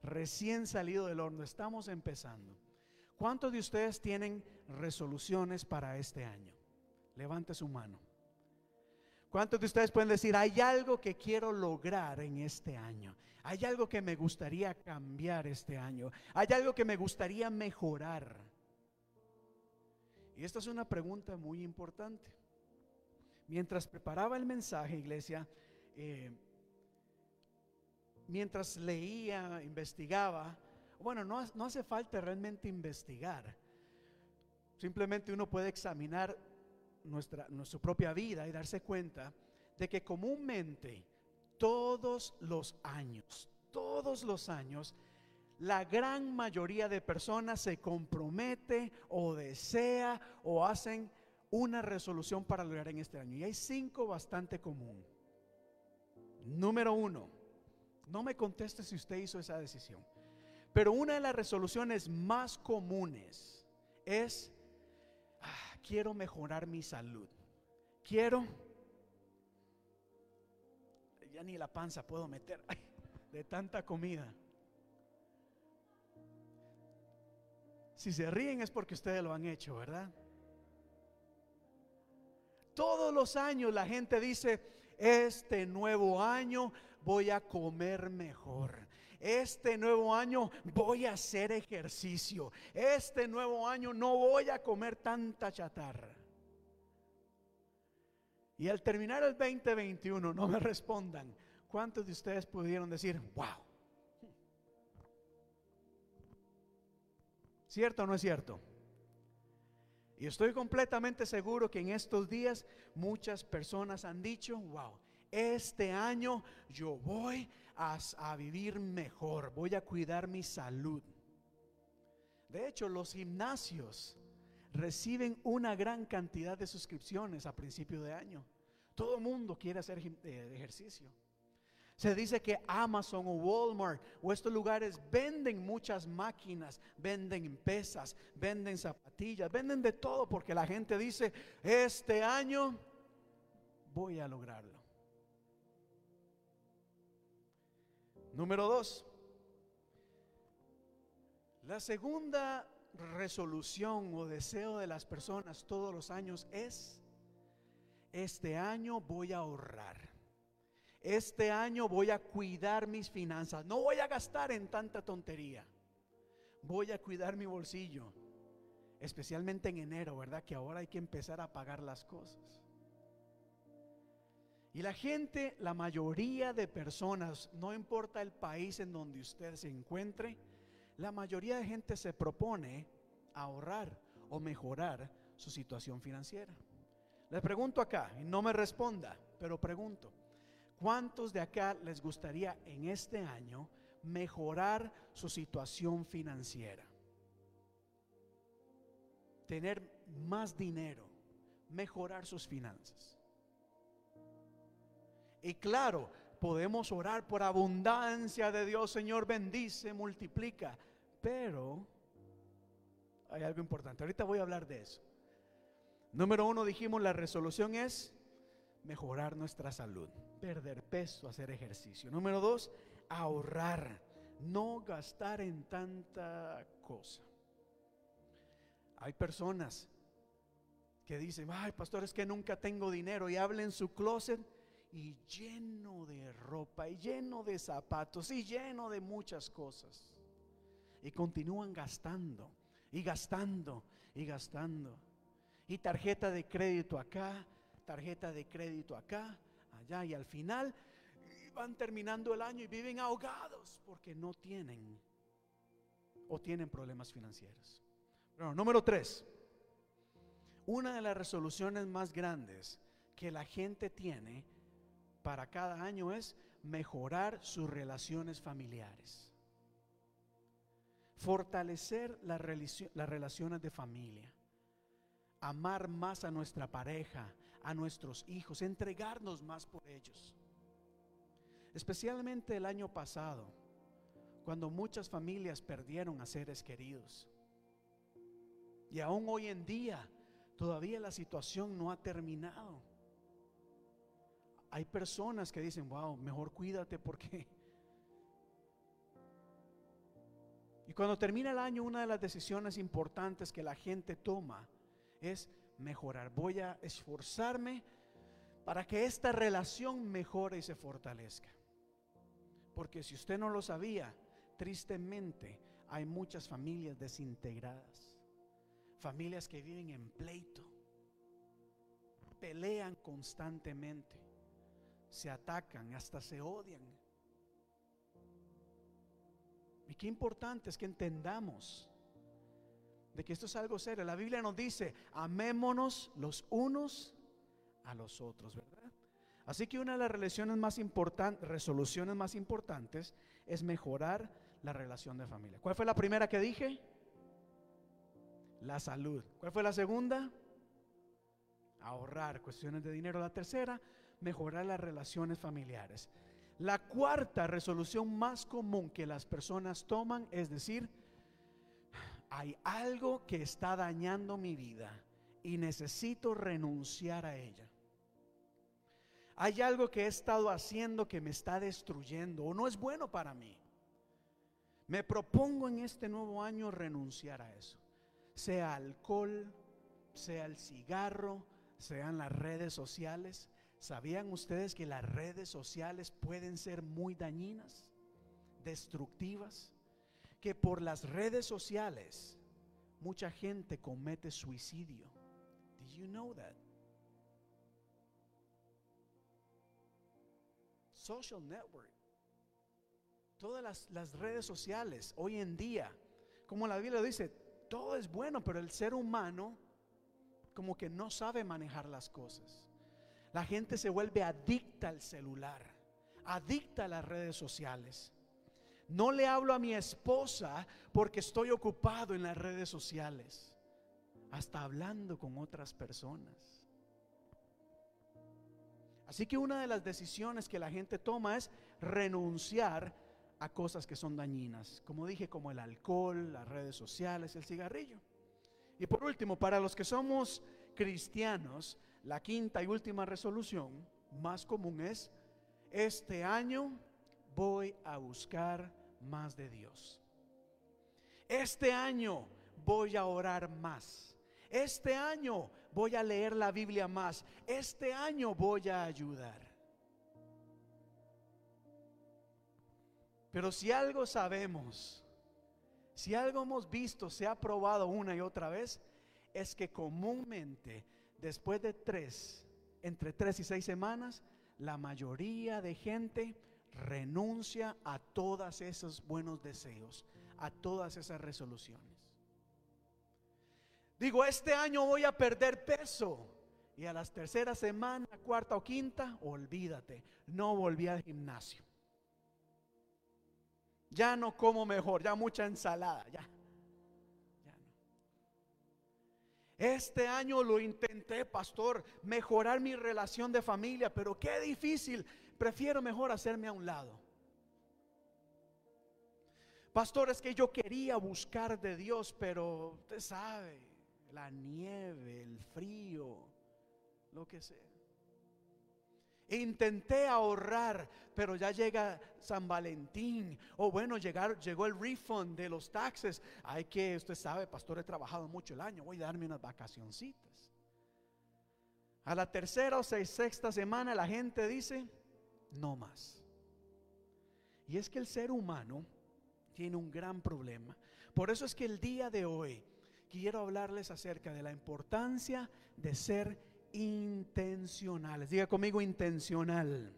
recién salido del horno, estamos empezando. ¿Cuántos de ustedes tienen resoluciones para este año? Levante su mano. ¿Cuántos de ustedes pueden decir, hay algo que quiero lograr en este año? Hay algo que me gustaría cambiar este año. Hay algo que me gustaría mejorar. Y esta es una pregunta muy importante. Mientras preparaba el mensaje, iglesia, eh, mientras leía, investigaba, bueno, no, no hace falta realmente investigar. Simplemente uno puede examinar nuestra, propia vida y darse cuenta de que comúnmente todos los años, todos los años, la gran mayoría de personas se compromete o desea o hacen una resolución para lograr en este año. Y hay cinco bastante común. Número uno, no me conteste si usted hizo esa decisión, pero una de las resoluciones más comunes es quiero mejorar mi salud. Quiero, ya ni la panza puedo meter [laughs] de tanta comida. Si se ríen es porque ustedes lo han hecho, ¿verdad? Todos los años la gente dice, este nuevo año voy a comer mejor. Este nuevo año voy a hacer ejercicio. Este nuevo año no voy a comer tanta chatarra. Y al terminar el 2021, no me respondan, ¿cuántos de ustedes pudieron decir, wow? ¿Cierto o no es cierto? Y estoy completamente seguro que en estos días muchas personas han dicho, wow, este año yo voy a, vivir mejor, voy a cuidar mi salud. De hecho, los gimnasios reciben una gran cantidad de suscripciones a principio de año. Todo mundo quiere hacer eh, ejercicio. Se dice que Amazon o Walmart o estos lugares venden muchas máquinas, venden pesas, venden zapatillas, venden de todo porque la gente dice, este año voy a lograrlo. Número dos, la segunda resolución o deseo de las personas todos los años es, este año voy a ahorrar. Este año voy a cuidar mis finanzas. No voy a gastar en tanta tontería. Voy a cuidar mi bolsillo. Especialmente en enero, ¿verdad? Que ahora hay que empezar a pagar las cosas. Y la gente, la mayoría de personas, no importa el país en donde usted se encuentre, la mayoría de gente se propone ahorrar o mejorar su situación financiera. Les pregunto acá, y no me responda, pero pregunto, ¿cuántos de acá les gustaría en este año mejorar su situación financiera? Tener más dinero, mejorar sus finanzas. Y claro, podemos orar por abundancia de Dios, Señor, bendice, multiplica. Pero hay algo importante. Ahorita voy a hablar de eso. Número uno, dijimos, la resolución es mejorar nuestra salud, perder peso, hacer ejercicio. Número dos, ahorrar, no gastar en tanta cosa. Hay personas que dicen, ay, pastor, es que nunca tengo dinero y hablen su closet y lleno de ropa y lleno de zapatos y lleno de muchas cosas. Y continúan gastando y gastando y gastando. Y tarjeta de crédito acá, tarjeta de crédito acá, allá y al final van terminando el año y viven ahogados porque no tienen o tienen problemas financieros. Número tres, una de las resoluciones más grandes que la gente tiene para cada año es mejorar sus relaciones familiares. Fortalecer las relaciones de familia. amar más a nuestra pareja, a nuestros hijos, entregarnos más por ellos. Especialmente el año pasado, cuando muchas familias perdieron a seres queridos. Y aún hoy en día, todavía la situación no ha terminado. Hay personas que dicen, wow, mejor cuídate porque... [laughs] Y cuando termina el año, una de las decisiones importantes que la gente toma es mejorar. Voy a esforzarme para que esta relación mejore y se fortalezca. Porque si usted no lo sabía, tristemente hay muchas familias desintegradas. Familias que viven en pleito. Pelean constantemente. Se atacan, hasta se odian. Y qué importante es que entendamos de que esto es algo serio. La Biblia nos dice, amémonos los unos a los otros, ¿verdad? Así que una de las relaciones más importantes, resoluciones más importantes es mejorar la relación de familia. ¿Cuál fue la primera que dije? La salud. ¿Cuál fue la segunda? Ahorrar cuestiones de dinero. La tercera, mejorar las relaciones familiares. La cuarta resolución más común que las personas toman es decir, hay algo que está dañando mi vida y necesito renunciar a ella. Hay algo que he estado haciendo que me está destruyendo o no es bueno para mí. Me propongo en este nuevo año renunciar a eso. Sea alcohol, sea el cigarro, sean las redes sociales. ¿Sabían ustedes que las redes sociales pueden ser muy dañinas, destructivas? Que por las redes sociales mucha gente comete suicidio. Did you know that? Social network. Todas las, las redes sociales hoy en día, como la Biblia dice, todo es bueno, pero el ser humano como que no sabe manejar las cosas. La gente se vuelve adicta al celular, adicta a las redes sociales. No le hablo a mi esposa porque estoy ocupado en las redes sociales. Hasta hablando con otras personas. Así que una de las decisiones que la gente toma es renunciar a cosas que son dañinas. Como dije, como el alcohol, las redes sociales, el cigarrillo. Y por último, para los que somos cristianos, la quinta y última resolución más común es, este año voy a buscar más de Dios. Este año voy a orar más. Este año voy a leer la Biblia más. Este año voy a ayudar. Pero si algo sabemos, si algo hemos visto, se ha probado una y otra vez, es que comúnmente después de tres, entre tres y seis semanas, la mayoría de gente renuncia a todos esos buenos deseos, a todas esas resoluciones. Digo, este año voy a perder peso. Y a las terceras semanas, cuarta o quinta, olvídate, no volví al gimnasio. Ya no como mejor, ya mucha ensalada, ya. Ya no. Este año lo intenté, pastor, mejorar mi relación de familia, pero qué difícil prefiero mejor hacerme a un lado. Pastor, es que yo quería buscar de Dios, pero usted sabe, la nieve, el frío, lo que sea. Intenté ahorrar, pero ya llega San Valentín. O bueno, llegar, llegó el refund de los taxes. Hay que, usted sabe, pastor, he trabajado mucho el año, voy a darme unas vacacioncitas. A la tercera o sexta semana la gente dice, no más. Y es que el ser humano tiene un gran problema. Por eso es que el día de hoy quiero hablarles acerca de la importancia de ser intencionales. Diga conmigo intencional.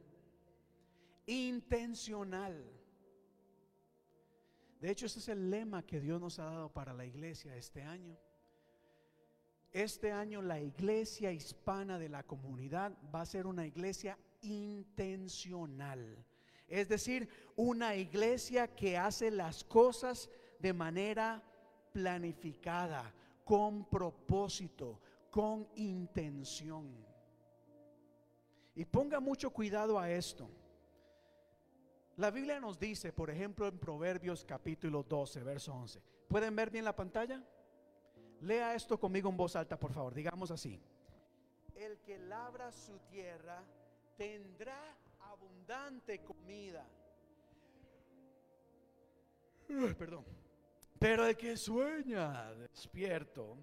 Intencional. De hecho, ese es el lema que Dios nos ha dado para la iglesia este año. Este año la iglesia hispana de la comunidad va a ser una iglesia intencional. Es decir, una iglesia que hace las cosas de manera planificada, con propósito, con intención. Y ponga mucho cuidado a esto. La Biblia nos dice, por ejemplo, en Proverbios capítulo 12, verso 11. ¿Pueden ver bien la pantalla? Lea esto conmigo en voz alta, por favor. Digamos así. El que labra su tierra tendrá abundante comida. Perdón. Pero el que sueña despierto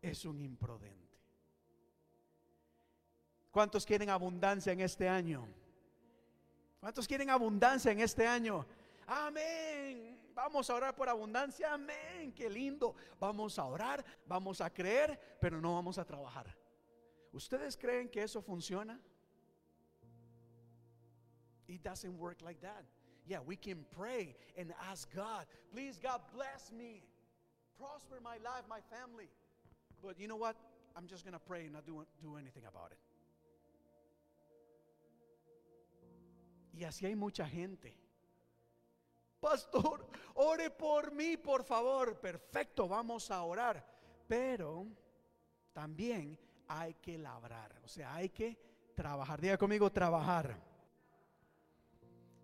es un imprudente. ¿Cuántos quieren abundancia en este año? ¿Cuántos quieren abundancia en este año? Amén. Vamos a orar por abundancia. Amén. Qué lindo. Vamos a orar, vamos a creer, pero no vamos a trabajar. ¿Ustedes creen que eso funciona? It doesn't work like that. Yeah, we can pray and ask God, please, God, bless me, prosper my life, my family. But you know what? I'm just going to pray and not do, do anything about it. Y así hay mucha gente. Pastor, ore por mí, por favor. Perfecto, vamos a orar. Pero también hay que labrar, o sea, hay que trabajar. Diga conmigo, trabajar.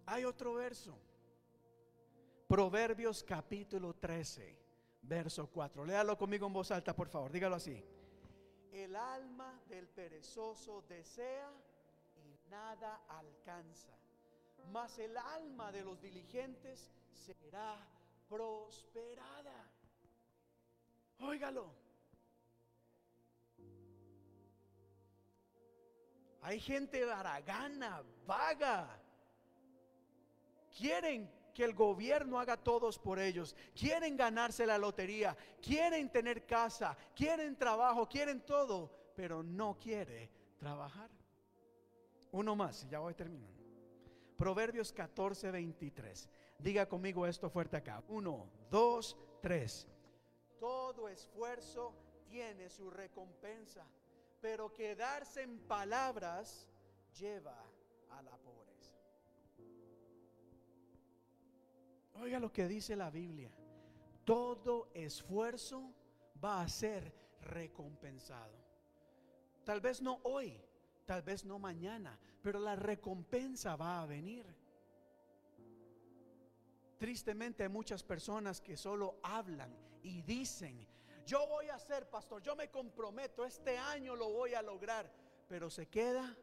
Hay otro verso. Proverbios capítulo 13, verso 4. Léalo conmigo en voz alta, por favor. Dígalo así. El alma del perezoso desea y nada alcanza mas el alma de los diligentes será prosperada. Óigalo. Hay gente baragana, vaga. Quieren que el gobierno haga todos por ellos. Quieren ganarse la lotería. Quieren tener casa. Quieren trabajo. Quieren todo. Pero no quiere trabajar. Uno más, ya voy terminando. Proverbios 14, 23. Diga conmigo esto fuerte acá. Uno, dos, tres. Todo esfuerzo tiene su recompensa, pero quedarse en palabras lleva a la Oiga lo que dice la Biblia. Todo esfuerzo va a ser recompensado. Tal vez no hoy, tal vez no mañana, pero la recompensa va a venir. Tristemente hay muchas personas que solo hablan y dicen, yo voy a hacer, pastor, yo me comprometo, este año lo voy a lograr, pero se queda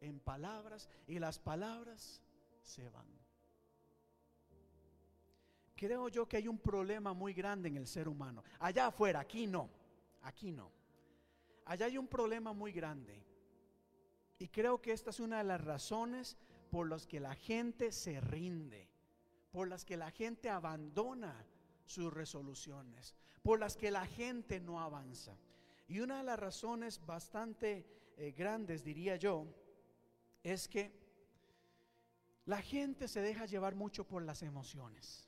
en palabras y las palabras se van. Creo yo que hay un problema muy grande en el ser humano. Allá afuera, aquí no, aquí no. Allá hay un problema muy grande. Y creo que esta es una de las razones por las que la gente se rinde, por las que la gente abandona sus resoluciones, por las que la gente no avanza. Y una de las razones bastante eh, grandes, diría yo, es que la gente se deja llevar mucho por las emociones.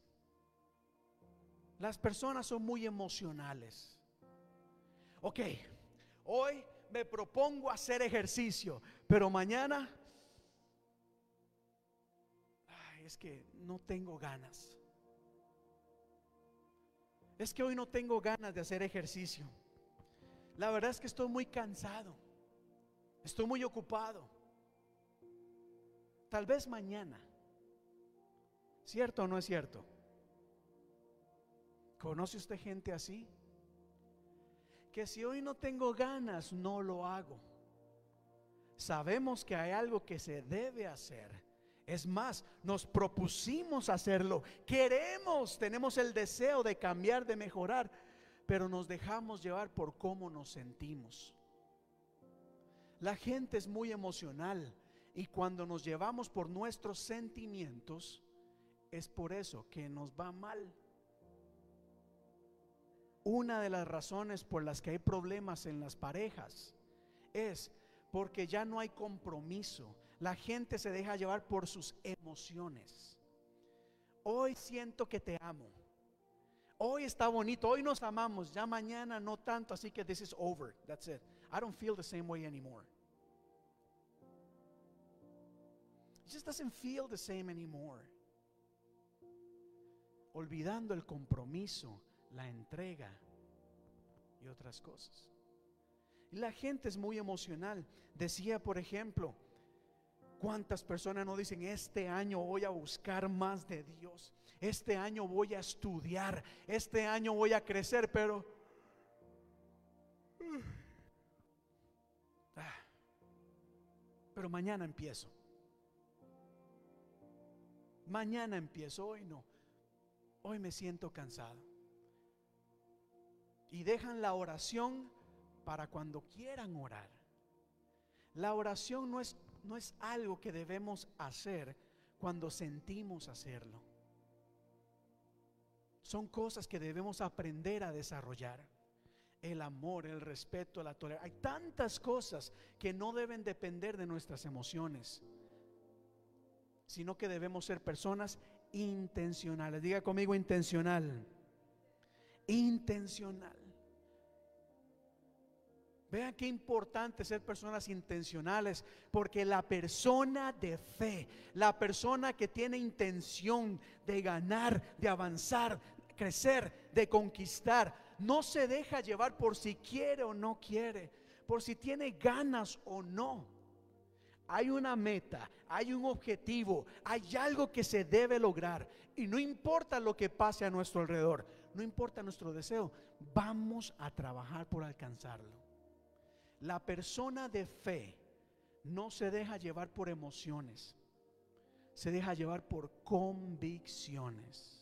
Las personas son muy emocionales. Ok, hoy me propongo hacer ejercicio, pero mañana es que no tengo ganas. Es que hoy no tengo ganas de hacer ejercicio. La verdad es que estoy muy cansado. Estoy muy ocupado. Tal vez mañana. ¿Cierto o no es cierto? ¿Conoce usted gente así? que si hoy no tengo ganas, no lo hago. Sabemos que hay algo que se debe hacer. Es más, nos propusimos hacerlo. Queremos, tenemos el deseo de cambiar, de mejorar, pero nos dejamos llevar por cómo nos sentimos. La gente es muy emocional y cuando nos llevamos por nuestros sentimientos, es por eso que nos va mal. Una de las razones por las que hay problemas en las parejas es porque ya no hay compromiso. La gente se deja llevar por sus emociones. Hoy siento que te amo. Hoy está bonito, hoy nos amamos, ya mañana no tanto, así que this is over. That's it. I don't feel the same way anymore. It just doesn't feel the same anymore. Olvidando el compromiso la entrega y otras cosas. La gente es muy emocional. Decía, por ejemplo, ¿cuántas personas no dicen, este año voy a buscar más de Dios? Este año voy a estudiar, este año voy a crecer, pero... Ah, pero mañana empiezo. Mañana empiezo, hoy no. Hoy me siento cansado. Y dejan la oración para cuando quieran orar. La oración no es, no es algo que debemos hacer cuando sentimos hacerlo. Son cosas que debemos aprender a desarrollar. El amor, el respeto, la tolerancia. Hay tantas cosas que no deben depender de nuestras emociones sino que debemos ser personas intencionales. Diga conmigo intencional. Intencional. Vean qué importante ser personas intencionales, porque la persona de fe, la persona que tiene intención de ganar, de avanzar, crecer, de conquistar, no se deja llevar por si quiere o no quiere, por si tiene ganas o no hay una meta, hay un objetivo, hay algo que se debe lograr. Y no importa lo que pase a nuestro alrededor, no importa nuestro deseo, vamos a trabajar por alcanzarlo. La persona de fe no se deja llevar por emociones, se deja llevar por convicciones.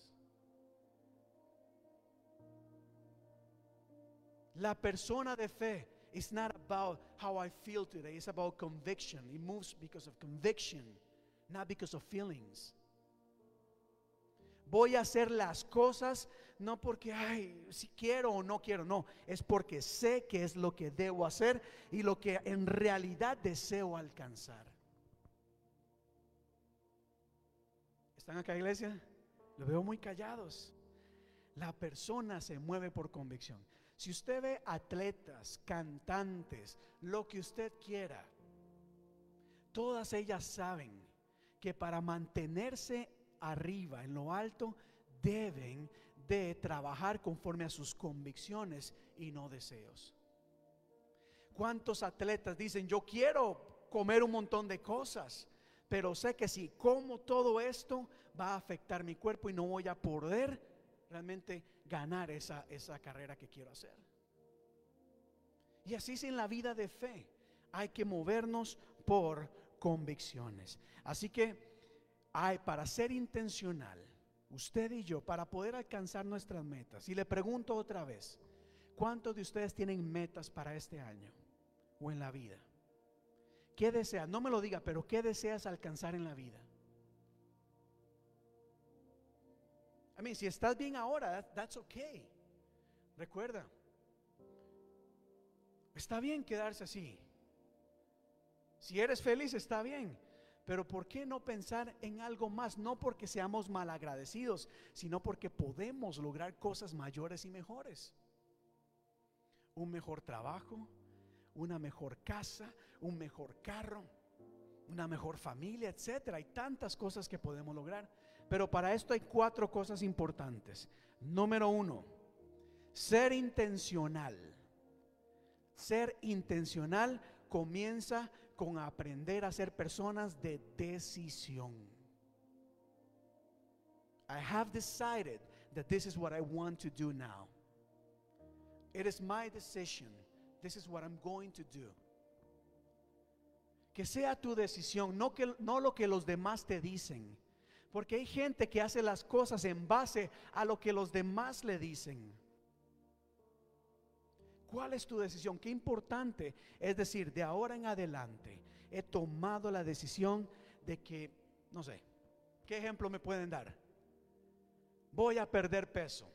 La persona de fe It's not about how I feel today, it's about conviction. It moves because of conviction, not because of feelings. Voy a hacer las cosas no porque, ay, si quiero o no quiero, no, es porque sé que es lo que debo hacer y lo que en realidad deseo alcanzar. ¿Están acá, iglesia? Lo veo muy callados. La persona se mueve por convicción. Si usted ve atletas, cantantes, lo que usted quiera, todas ellas saben que para mantenerse arriba, en lo alto, deben de trabajar conforme a sus convicciones y no deseos. ¿Cuántos atletas dicen, yo quiero comer un montón de cosas, pero sé que si como todo esto va a afectar mi cuerpo y no voy a poder realmente ganar esa, esa carrera que quiero hacer. Y así es en la vida de fe. Hay que movernos por convicciones. Así que hay para ser intencional, usted y yo, para poder alcanzar nuestras metas. Y le pregunto otra vez, ¿cuántos de ustedes tienen metas para este año o en la vida? ¿Qué deseas? No me lo diga, pero ¿qué deseas alcanzar en la vida? I mean, si estás bien ahora, that's okay. Recuerda, está bien quedarse así. Si eres feliz, está bien. Pero ¿por qué no pensar en algo más? No porque seamos malagradecidos, sino porque podemos lograr cosas mayores y mejores. Un mejor trabajo, una mejor casa, un mejor carro, una mejor familia, etcétera. Hay tantas cosas que podemos lograr. Pero para esto hay cuatro cosas importantes. Número uno, ser intencional. Ser intencional comienza aprender a ser personas de decisión. I have decided that this is what I want to do now. It is my decision. This is what I'm going to do. Que sea tu decisión, no, que, no lo que los demás te dicen porque hay gente que hace las cosas en base a lo que los demás le dicen. ¿Cuál es tu decisión? Qué importante es decir, de ahora en adelante he tomado la decisión de que, no sé, ¿qué ejemplo me pueden dar? Voy a perder peso.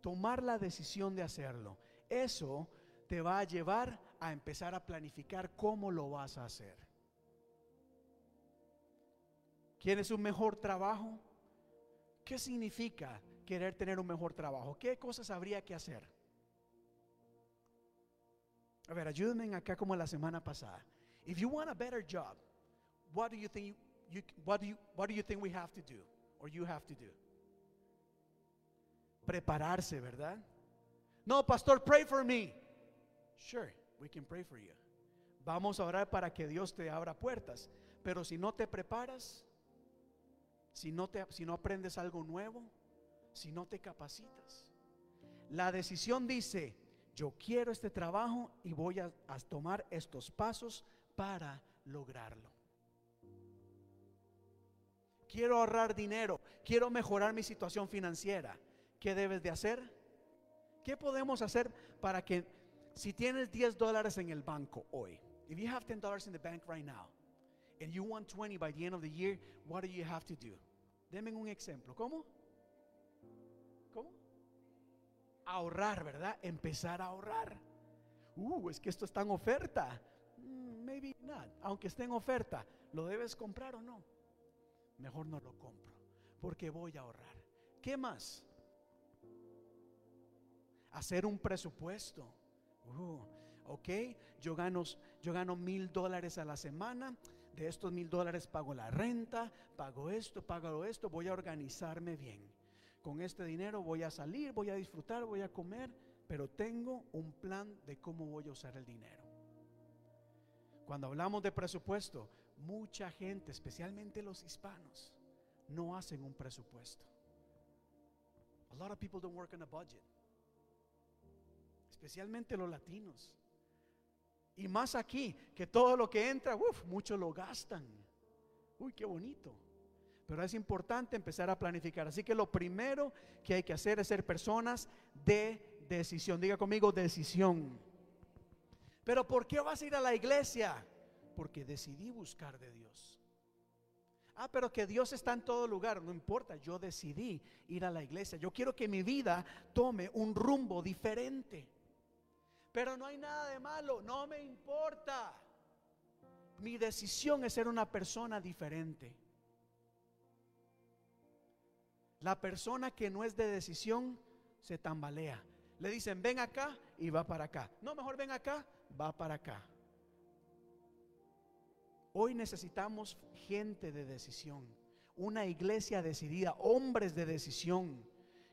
Tomar la decisión de hacerlo. Eso te va a llevar a empezar a planificar cómo lo vas a hacer. ¿Quieres un mejor trabajo? ¿Qué significa querer tener un mejor trabajo? ¿Qué cosas habría que hacer? A ver, ayúdenme acá como la semana pasada. If you want a better job, what do you think you, what do you what do you think we have to do or you have to do? Prepararse, ¿verdad? No, pastor, pray for me. Sure, we can pray for you. Vamos a orar para que Dios te abra puertas. Pero si no te preparas, si no, te, si no aprendes algo nuevo, si no te capacitas, la decisión dice, yo quiero este trabajo y voy a, tomar estos pasos para lograrlo. Quiero ahorrar dinero, quiero mejorar mi situación financiera. ¿Qué debes de hacer? ¿Qué podemos hacer para que si tienes 10 dólares en el banco hoy, if you have 10 dollars in the bank right now, and you want 20 by the end of the year, what do you have to do? Denme un ejemplo. ¿Cómo? Ahorrar, ¿verdad? Empezar a ahorrar. Uh, es que esto está en oferta. Mm, maybe not. Aunque esté en oferta, ¿lo debes comprar o no? Mejor no lo compro, porque voy a ahorrar. ¿Qué más? Hacer un presupuesto. Uh, ok, yo gano, yo gano mil dólares a la semana. De estos mil dólares pago la renta, pago esto, pago esto. Voy a organizarme bien. Con este dinero voy a salir, voy a disfrutar, voy a comer, pero tengo un plan de cómo voy a usar el dinero. Cuando hablamos de presupuesto, mucha gente, especialmente los hispanos, no hacen un presupuesto. A lot of people don't work on a budget. Especialmente los latinos. Y más aquí, que todo lo que entra, uff, muchos lo gastan. Uy, qué bonito. Pero es importante empezar a planificar. Así que lo primero que hay que hacer es ser personas de decisión. Diga conmigo, decisión. Pero ¿por qué vas a ir a la iglesia? Porque decidí buscar de Dios. Ah, pero que Dios está en todo lugar. No importa, yo decidí ir a la iglesia. Yo quiero que mi vida tome un rumbo diferente. Pero no hay nada de malo, no me importa. Mi decisión es ser una persona diferente. La persona que no es de decisión se tambalea. Le dicen, ven acá y va para acá. No, mejor ven acá, va para acá. Hoy necesitamos gente de decisión, una iglesia decidida, hombres de decisión,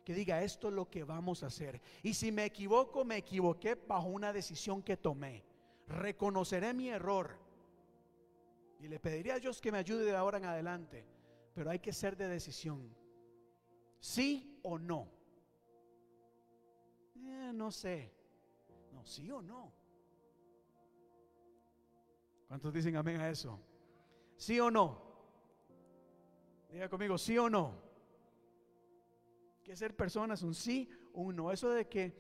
que diga esto es lo que vamos a hacer. Y si me equivoco, me equivoqué bajo una decisión que tomé. Reconoceré mi error. Y le pediría a Dios que me ayude de ahora en adelante. Pero hay que ser de decisión. ¿Sí o no? Eh, no sé. No, sí o no. ¿Cuántos dicen amén a eso? ¿Sí o no? Diga conmigo, ¿sí o no? Que ser personas un sí o un no. Eso de que,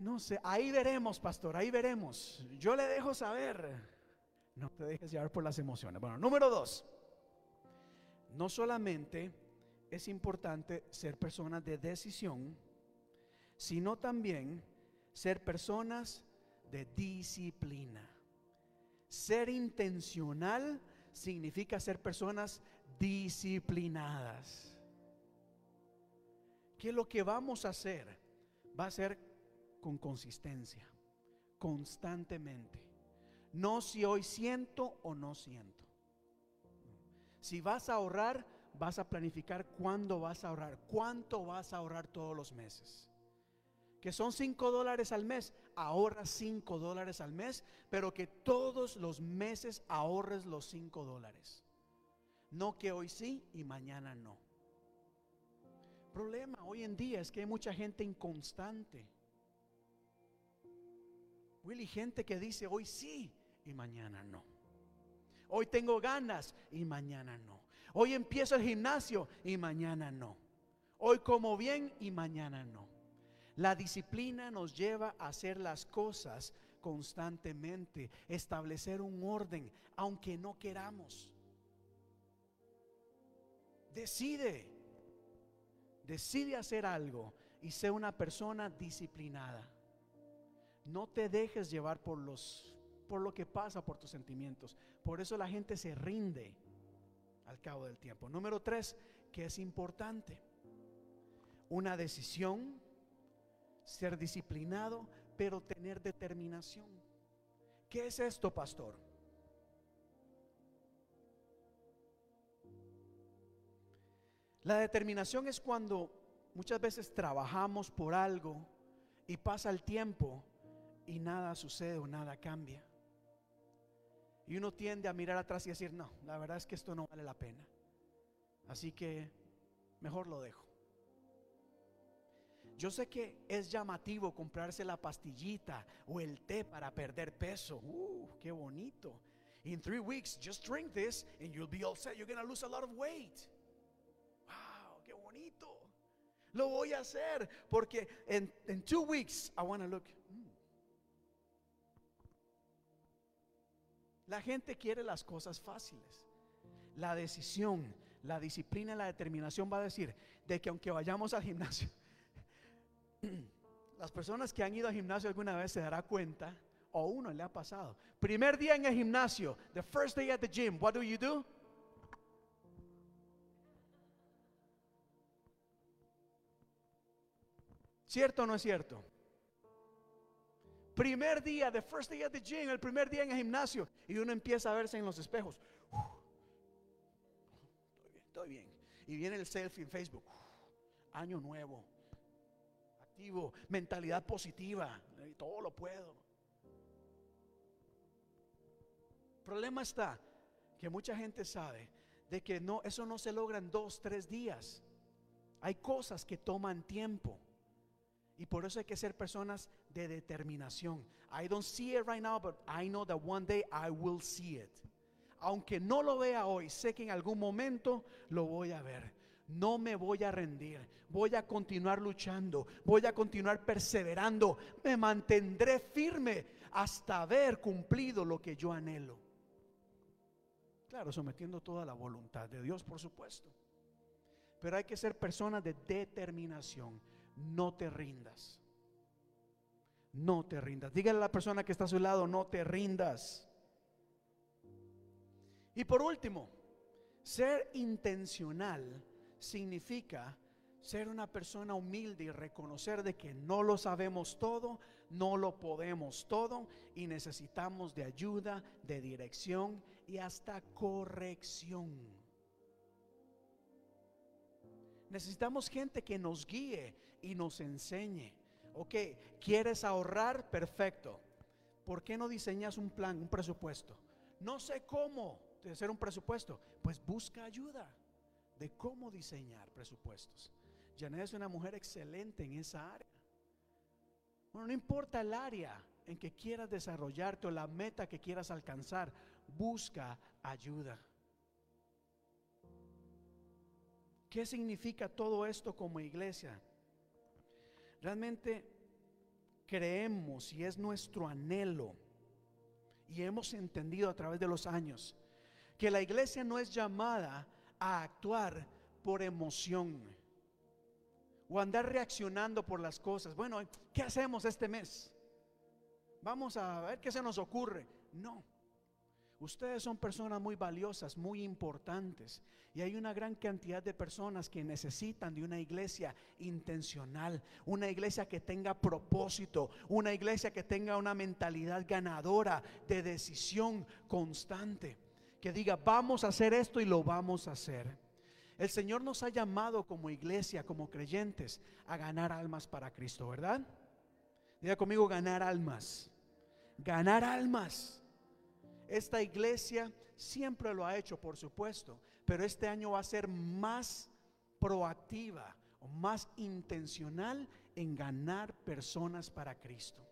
no sé, ahí veremos, pastor, ahí veremos. Yo le dejo saber. No te dejes llevar por las emociones. Bueno, número dos. No solamente es importante ser personas de decisión, sino también ser personas de disciplina. Ser intencional significa ser personas disciplinadas. Que lo que vamos a hacer va a ser con consistencia, constantemente. No si hoy siento o no siento. Si vas a ahorrar, vas a planificar cuándo vas a ahorrar, cuánto vas a ahorrar todos los meses que son 5 dólares al mes, ahorra 5 dólares al mes, pero que todos los meses ahorres los 5 dólares. No que hoy sí y mañana no. Problema hoy en día es que hay mucha gente inconstante. Willy, gente que dice hoy sí y mañana no. Hoy tengo ganas y mañana no. Hoy empiezo el gimnasio y mañana no. Hoy como bien y mañana no. La disciplina nos lleva a hacer las cosas constantemente, establecer un orden, aunque no queramos. Decide, decide hacer algo y sé una persona disciplinada. No te dejes llevar por los por lo que pasa por tus sentimientos. Por eso la gente se rinde al cabo del tiempo. Número tres, que es importante. Una decisión ser disciplinado, pero tener determinación. ¿Qué es esto, pastor? La determinación es cuando muchas veces trabajamos por algo y pasa el tiempo y nada sucede o nada cambia. Y uno tiende a mirar atrás y decir, no, la verdad es que esto no vale la pena. Así que mejor lo dejo. Yo sé que es llamativo comprarse la pastillita o el té para perder peso. Uh, qué bonito. In three weeks, just drink this and you'll be all set. You're going to lose a lot of weight. Wow, qué bonito. Lo voy a hacer porque en, two weeks I want to look. La gente quiere las cosas fáciles. La decisión, la disciplina y la determinación va a decir de que aunque vayamos al gimnasio, [clears throat] las personas que han ido al gimnasio alguna vez se dará cuenta, o uno le ha pasado. Primer día en el gimnasio, the first day at the gym, what do you do? ¿Cierto o no es cierto? Primer día, the first day at the gym, el primer día en el gimnasio, y uno empieza a verse en los espejos. Estoy bien, estoy bien. Y viene el selfie en Facebook. Año nuevo, activo, mentalidad positiva, todo lo puedo. problema está que mucha gente sabe de que no, eso no se logra en dos, tres días. Hay cosas que toman tiempo. Y por eso hay que ser personas de determinación. I don't see it right now, but I know that one day I will see it. Aunque no lo vea hoy, sé que en algún momento lo voy a ver. No me voy a rendir. Voy a continuar luchando. Voy a continuar perseverando. Me mantendré firme hasta haber cumplido lo que yo anhelo. Claro, sometiendo toda la voluntad de Dios, por supuesto. Pero hay que ser personas de determinación. No te rindas. No te rindas. Dígale a la persona que está a su lado, no te rindas. Y por último, ser intencional significa ser una persona humilde y reconocer de que no lo sabemos todo, no lo podemos todo y necesitamos de ayuda, de dirección y hasta corrección. Necesitamos gente que nos guíe y nos enseñe. Ok, ¿quieres ahorrar? Perfecto. ¿Por qué no diseñas un plan, un presupuesto? No sé cómo hacer un presupuesto. Pues busca ayuda de cómo diseñar presupuestos. Janet es una mujer excelente en esa área. Bueno, no importa el área en que quieras desarrollarte o la meta que quieras alcanzar, busca ayuda. ¿Qué significa todo esto como iglesia? Realmente creemos y es nuestro anhelo y hemos entendido a través de los años que la iglesia no es llamada a actuar por emoción o andar reaccionando por las cosas. Bueno, ¿qué hacemos este mes? Vamos a ver qué se nos ocurre. No. Ustedes son personas muy valiosas, muy importantes. Y hay una gran cantidad de personas que necesitan de una iglesia intencional, una iglesia que tenga propósito, una iglesia que tenga una mentalidad ganadora de decisión constante. Que diga, vamos a hacer esto y lo vamos a hacer. El Señor nos ha llamado como iglesia, como creyentes, a ganar almas para Cristo, ¿verdad? Diga conmigo, ganar almas. Ganar almas. Esta iglesia siempre lo ha hecho, por supuesto, pero este año va a ser más proactiva o más intencional en ganar personas para Cristo.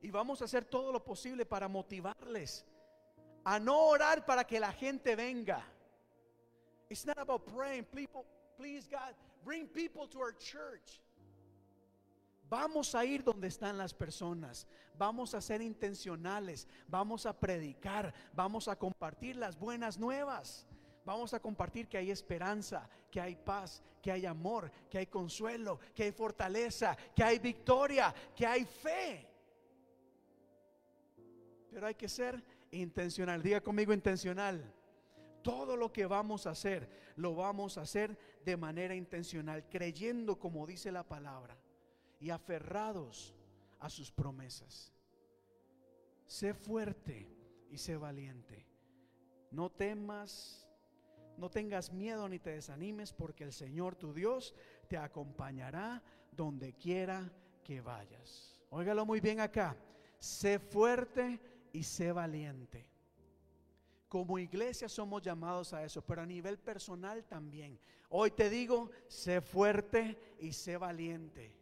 Y vamos a hacer todo lo posible para motivarles a no orar para que la gente venga. It's not about praying, people, please God, bring people to our church. Vamos a ir donde están las personas, vamos a ser intencionales, vamos a predicar, vamos a compartir las buenas nuevas, vamos a compartir que hay esperanza, que hay paz, que hay amor, que hay consuelo, que hay fortaleza, que hay victoria, que hay fe. Pero hay que ser intencional, diga conmigo intencional. Todo lo que vamos a hacer, lo vamos a hacer de manera intencional, creyendo como dice la palabra y aferrados a sus promesas. Sé fuerte y sé valiente. No temas, No tengas miedo ni te desanimes porque el Señor tu Dios te acompañará donde quiera que vayas. Óigalo muy bien acá. Sé fuerte y sé valiente. Como iglesia somos llamados a eso, pero a nivel personal también. Hoy te digo, sé fuerte y sé valiente.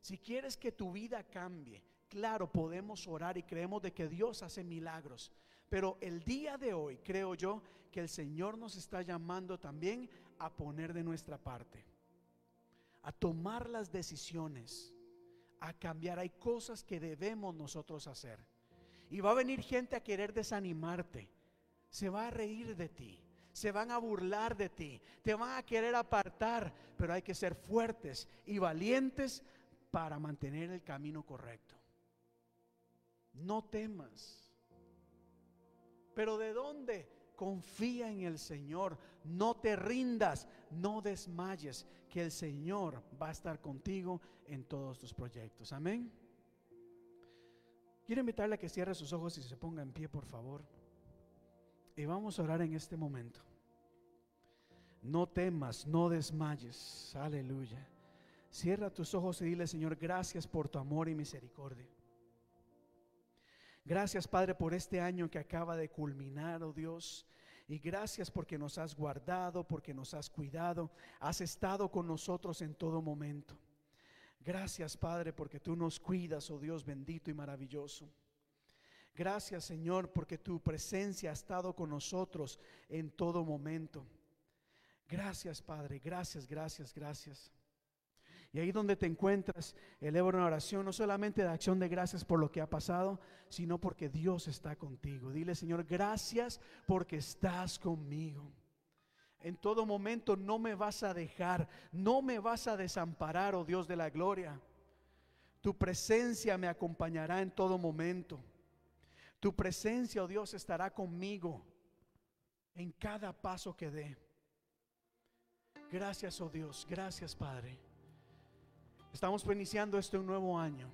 Si quieres que tu vida cambie, claro, podemos orar y creemos de que Dios hace milagros. Pero el día de hoy creo yo que el Señor nos está llamando también a poner de nuestra parte, a tomar las decisiones, a cambiar. Hay cosas que debemos nosotros hacer. Y va a venir gente a querer desanimarte. Se va a reír de ti. Se van a burlar de ti. Te van a querer apartar. Pero hay que ser fuertes y valientes para mantener el camino correcto. No temas. Pero ¿de dónde? Confía en el Señor. No te rindas. No desmayes. Que el Señor va a estar contigo en todos tus proyectos. Amén. Quiero invitarle a que cierre sus ojos y se ponga en pie, por favor. Y vamos a orar en este momento. No temas, no desmayes. Aleluya. Cierra tus ojos y dile, Señor, gracias por tu amor y misericordia. Gracias, Padre, por este año que acaba de culminar, oh Dios. Y gracias porque nos has guardado, porque nos has cuidado. Has estado con nosotros en todo momento. Gracias, Padre, porque tú nos cuidas, oh Dios bendito y maravilloso. Gracias, Señor, porque tu presencia ha estado con nosotros en todo momento. Gracias, Padre. Gracias, gracias, gracias. Y ahí donde te encuentras, eleva una oración, no solamente de acción de gracias por lo que ha pasado, sino porque Dios está contigo. Dile, Señor, gracias porque estás conmigo. En todo momento no me vas a dejar, no me vas a desamparar, oh Dios de la gloria. Tu presencia me acompañará en todo momento. Tu presencia, oh Dios, estará conmigo en cada paso que dé. Gracias, oh Dios, gracias, Padre. Estamos iniciando este nuevo año.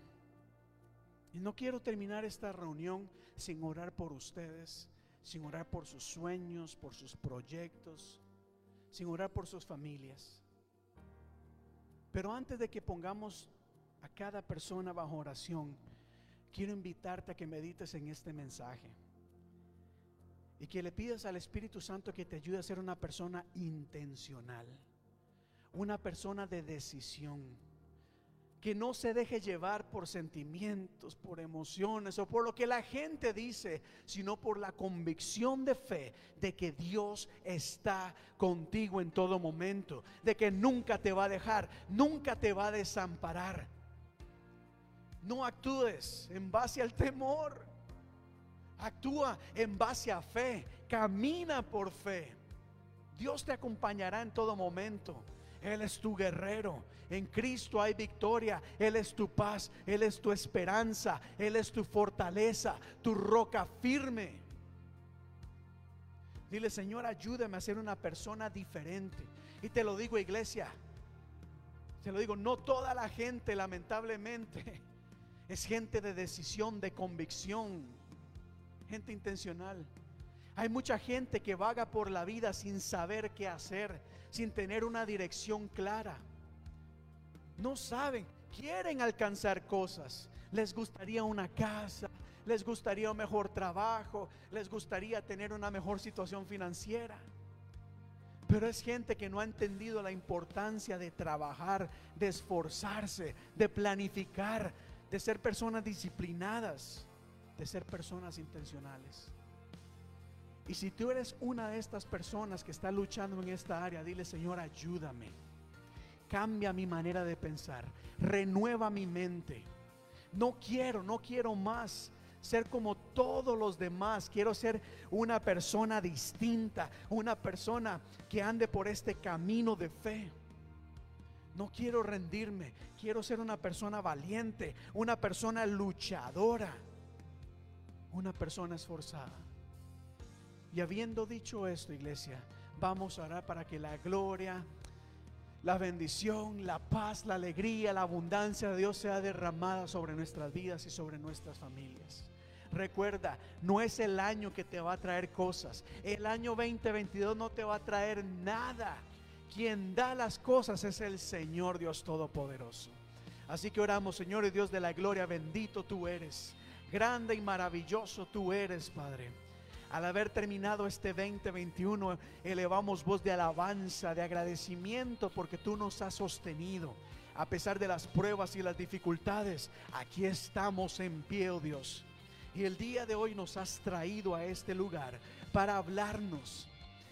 Y no quiero terminar esta reunión sin orar por ustedes, sin orar por sus sueños, por sus proyectos sin orar por sus familias. Pero antes de que pongamos a cada persona bajo oración, quiero invitarte a que medites en este mensaje y que le pidas al Espíritu Santo que te ayude a ser una persona intencional, una persona de decisión que no se deje llevar por sentimientos, por emociones o por lo que la gente dice, sino por la convicción de fe de que Dios está contigo en todo momento, de que nunca te va a dejar, nunca te va a desamparar. No actúes en base al temor, actúa en base a fe, camina por fe. Dios te acompañará en todo momento. Él es tu guerrero. En Cristo hay victoria. Él es tu paz. Él es tu esperanza. Él es tu fortaleza, tu roca firme. Dile, Señor, ayúdame a ser una persona diferente. Y te lo digo, iglesia. Te lo digo, no toda la gente, lamentablemente, [laughs] es gente de decisión, de convicción, gente intencional. Hay mucha gente que vaga por la vida sin saber qué hacer, sin tener una dirección clara. No saben, quieren alcanzar cosas. Les gustaría una casa, les gustaría un mejor trabajo, les gustaría tener una mejor situación financiera. Pero es gente que no ha entendido la importancia de trabajar, de esforzarse, de planificar, de ser personas disciplinadas, de ser personas intencionales. Y si tú eres una de estas personas que está luchando en esta área, dile, Señor, ayúdame. Cambia mi manera de pensar. Renueva mi mente. No quiero, no quiero más ser como todos los demás. Quiero ser una persona distinta, una persona que ande por este camino de fe. No quiero rendirme, quiero ser una persona valiente, una persona luchadora, una persona esforzada. Y habiendo dicho esto, iglesia, vamos a orar para que la gloria, la bendición, la paz, la alegría, la abundancia de Dios sea derramada sobre nuestras vidas y sobre nuestras familias. Recuerda, no es el año que te va a traer cosas. El año 2022 no te va a traer nada. Quien da las cosas es el Señor Dios Todopoderoso. Así que oramos, Señor y Dios de la gloria, bendito tú eres. Grande y maravilloso tú eres, Padre. Al haber terminado este 2021, elevamos voz de alabanza, de agradecimiento, porque tú nos has sostenido. A pesar de las pruebas y las dificultades, aquí estamos en pie, oh Dios. Y el día de hoy nos has traído a este lugar para hablarnos,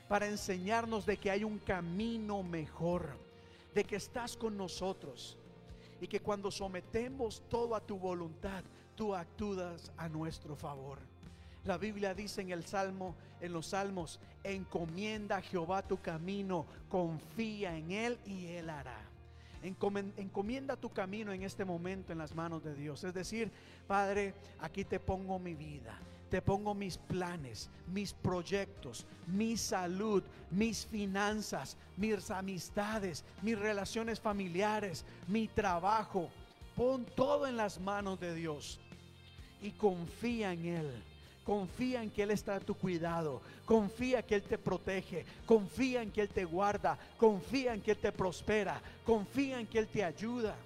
para enseñarnos de que hay un camino mejor, de que estás con nosotros y que cuando sometemos todo a tu voluntad, tú actúas a nuestro favor. La Biblia dice en el Salmo, en los Salmos, encomienda a Jehová tu camino, confía en Él y Él hará. Encomienda tu camino en este momento en las manos de Dios. Es decir, Padre, aquí te pongo mi vida. Te pongo mis planes, mis proyectos, mi salud, mis finanzas, mis amistades, mis relaciones familiares, mi trabajo. Pon todo en las manos de Dios y confía en Él. Confía en que Él está a tu cuidado. Confía que Él te protege. Confía en que Él te guarda. Confía en que Él te prospera. Confía en que Él te ayuda.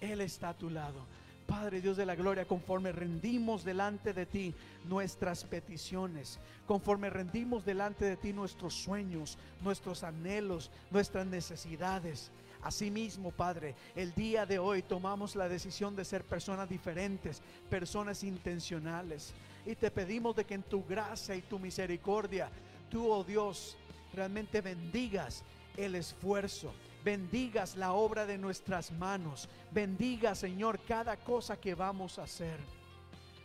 Él está a tu lado. Padre Dios de la gloria, conforme rendimos delante de ti nuestras peticiones, conforme rendimos delante de ti nuestros sueños, nuestros anhelos, nuestras necesidades. Asimismo, Padre, el día de hoy tomamos la decisión de ser personas diferentes, personas intencionales. Y te pedimos de que en tu gracia y tu misericordia, tú, oh Dios, realmente bendigas el esfuerzo, bendigas la obra de nuestras manos, bendiga, Señor, cada cosa que vamos a hacer.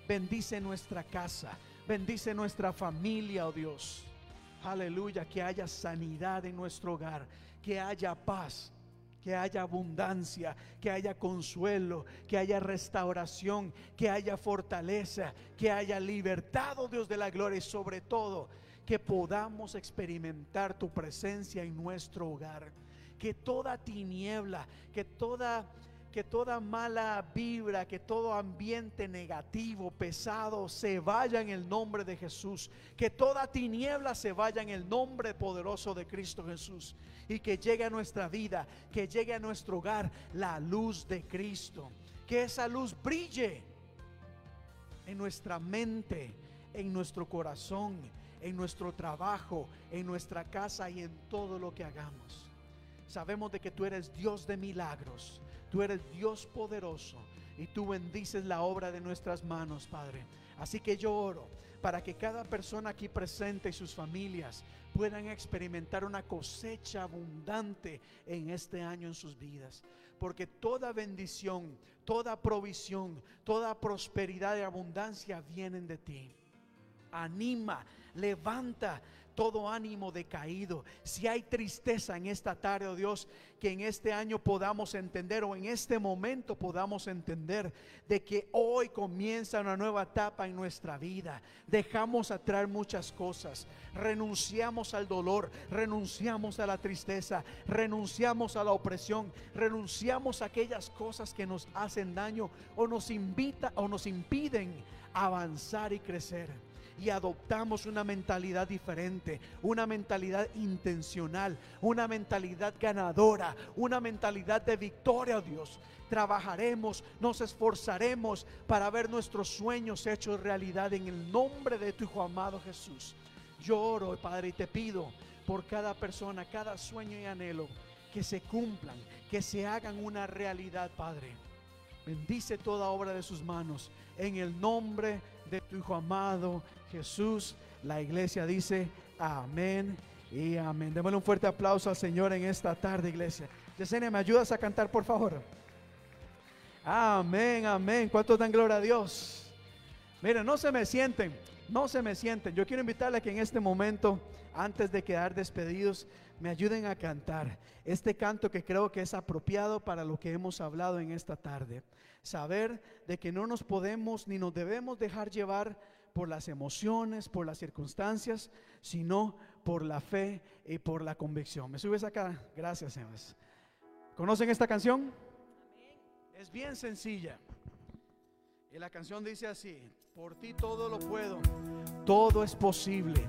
Bendice nuestra casa, bendice nuestra familia, oh Dios. Aleluya, que haya sanidad en nuestro hogar, que haya paz que haya abundancia, que haya consuelo, que haya restauración, que haya fortaleza, que haya libertad, oh Dios de la gloria y sobre todo que podamos experimentar tu presencia en nuestro hogar. Que toda tiniebla, que toda que toda mala vibra, que todo ambiente negativo, pesado, se vaya en el nombre de Jesús. Que toda tiniebla se vaya en el nombre poderoso de Cristo Jesús. Y que llegue a nuestra vida, que llegue a nuestro hogar la luz de Cristo. Que esa luz brille en nuestra mente, en nuestro corazón, en nuestro trabajo, en nuestra casa y en todo lo que hagamos. Sabemos de que tú eres Dios de milagros Tú eres Dios poderoso y tú bendices la obra de nuestras manos, Padre. Así que yo oro para que cada persona aquí presente y sus familias puedan experimentar una cosecha abundante en este año en sus vidas. Porque toda bendición, toda provisión, toda prosperidad y abundancia vienen de ti. Anima, levanta todo ánimo decaído. Si hay tristeza en esta tarde, oh Dios, que en este año podamos entender o en este momento podamos entender de que hoy comienza una nueva etapa en nuestra vida. Dejamos atrás muchas cosas. Renunciamos al dolor, renunciamos a la tristeza, renunciamos a la opresión, renunciamos a aquellas cosas que nos hacen daño o nos invita o nos impiden avanzar y crecer y adoptamos una mentalidad diferente, una mentalidad intencional, una mentalidad ganadora, una mentalidad de victoria, oh Dios. Trabajaremos, nos esforzaremos para ver nuestros sueños hechos realidad en el nombre de tu Hijo amado Jesús. Yo oro, Padre, y te pido por cada persona, cada sueño y anhelo, que se cumplan, que se hagan una realidad, Padre. Bendice toda obra de sus manos en el nombre de tu Hijo amado Jesús. La iglesia dice amén y amén. Démosle un fuerte aplauso al Señor en esta tarde, iglesia. Yesenia, ¿me ayudas a cantar, por favor? Amén, amén. ¿Cuántos dan gloria a Dios? Miren, no se me sienten, no se me sienten. Yo quiero invitarle a que en este momento, antes de quedar despedidos, me ayuden a cantar este canto que creo que es apropiado para lo que hemos hablado en esta tarde. Saber de que no nos podemos ni nos debemos dejar llevar por las emociones, por las circunstancias, sino por la fe y por la convicción. ¿Me subes acá? Gracias, Emas. ¿Conocen esta canción? Es bien sencilla. Y la canción dice así, por ti todo lo puedo, todo es posible.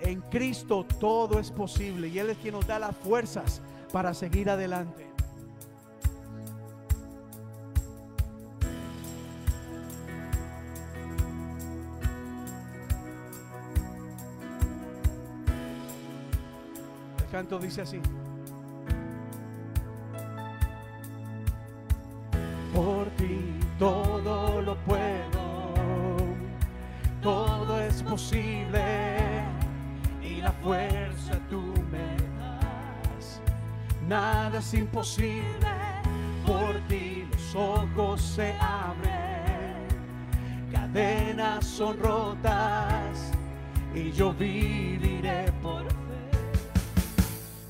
En Cristo todo es posible y Él es quien nos da las fuerzas para seguir adelante. El canto dice así. Es imposible, por ti los ojos se abren, cadenas son rotas y yo viviré por fe.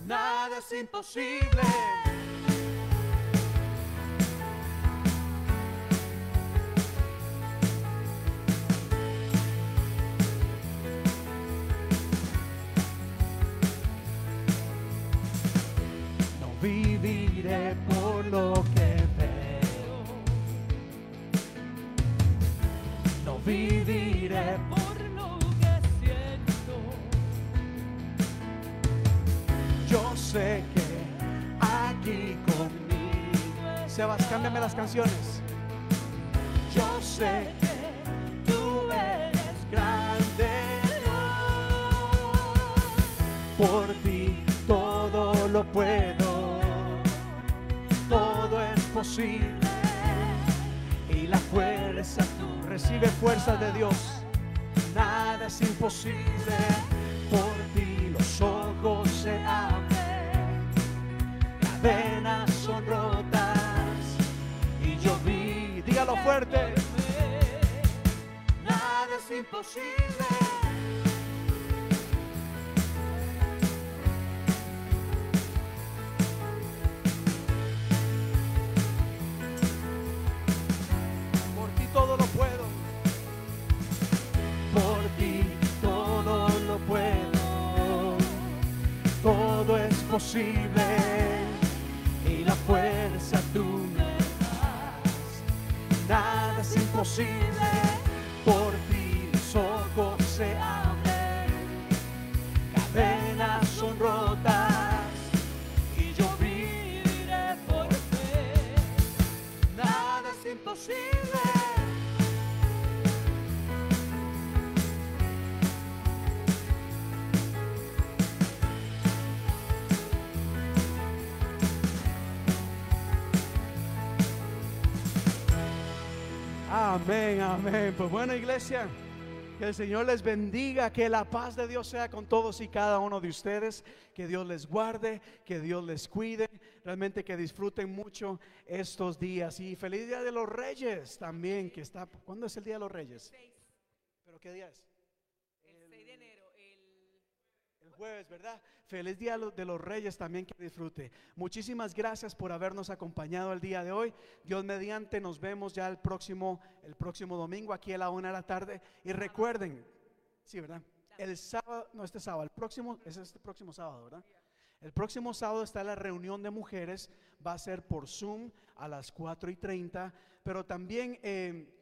Nada es imposible. Canciones. Fuerte. Nada es imposible. Por ti todo lo puedo. Por ti todo lo puedo. Todo es posible. Y la fuerza. Nada es imposible. Por ti los ojos se abren. Cadenas son rotas. Y yo viviré por fe. Nada es imposible. Amén, amén. Pues bueno, iglesia, que el Señor les bendiga, que la paz de Dios sea con todos y cada uno de ustedes, que Dios les guarde, que Dios les cuide, realmente que disfruten mucho estos días. Y feliz Día de los Reyes también, que está, ¿cuándo es el Día de los Reyes? 6, ¿Pero qué día es? el 6 de enero, el El jueves, ¿verdad? Feliz Día de los Reyes también que disfrute. Muchísimas gracias por habernos acompañado el día de hoy. Dios mediante, nos vemos ya el próximo, el próximo domingo aquí a la una de la tarde. Y recuerden, sí, ¿verdad? El sábado, no este sábado, el próximo, es este próximo sábado, ¿verdad? El próximo sábado está la reunión de mujeres, va a ser por Zoom a las 4 y 30, pero también eh,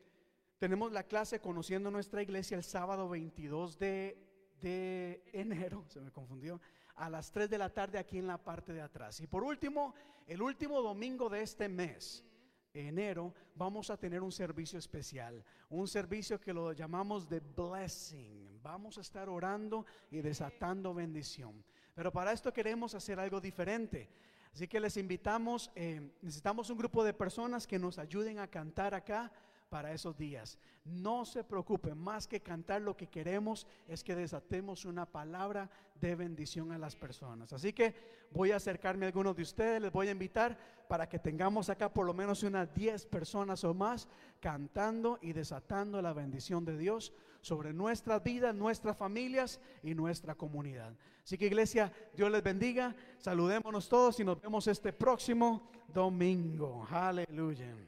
tenemos la clase conociendo nuestra iglesia el sábado 22 de, de enero, se me confundió, a las 3 de la tarde aquí en la parte de atrás. Y por último, el último domingo de este mes, enero, vamos a tener un servicio especial, un servicio que lo llamamos de blessing. Vamos a estar orando y desatando bendición. Pero para esto queremos hacer algo diferente. Así que les invitamos, eh, necesitamos un grupo de personas que nos ayuden a cantar acá para esos días. No se preocupen, más que cantar lo que queremos es que desatemos una palabra de bendición a las personas. Así que voy a acercarme a algunos de ustedes, les voy a invitar para que tengamos acá por lo menos unas 10 personas o más cantando y desatando la bendición de Dios sobre nuestras vidas, nuestras familias y nuestra comunidad. Así que iglesia, Dios les bendiga, saludémonos todos y nos vemos este próximo domingo. Aleluya.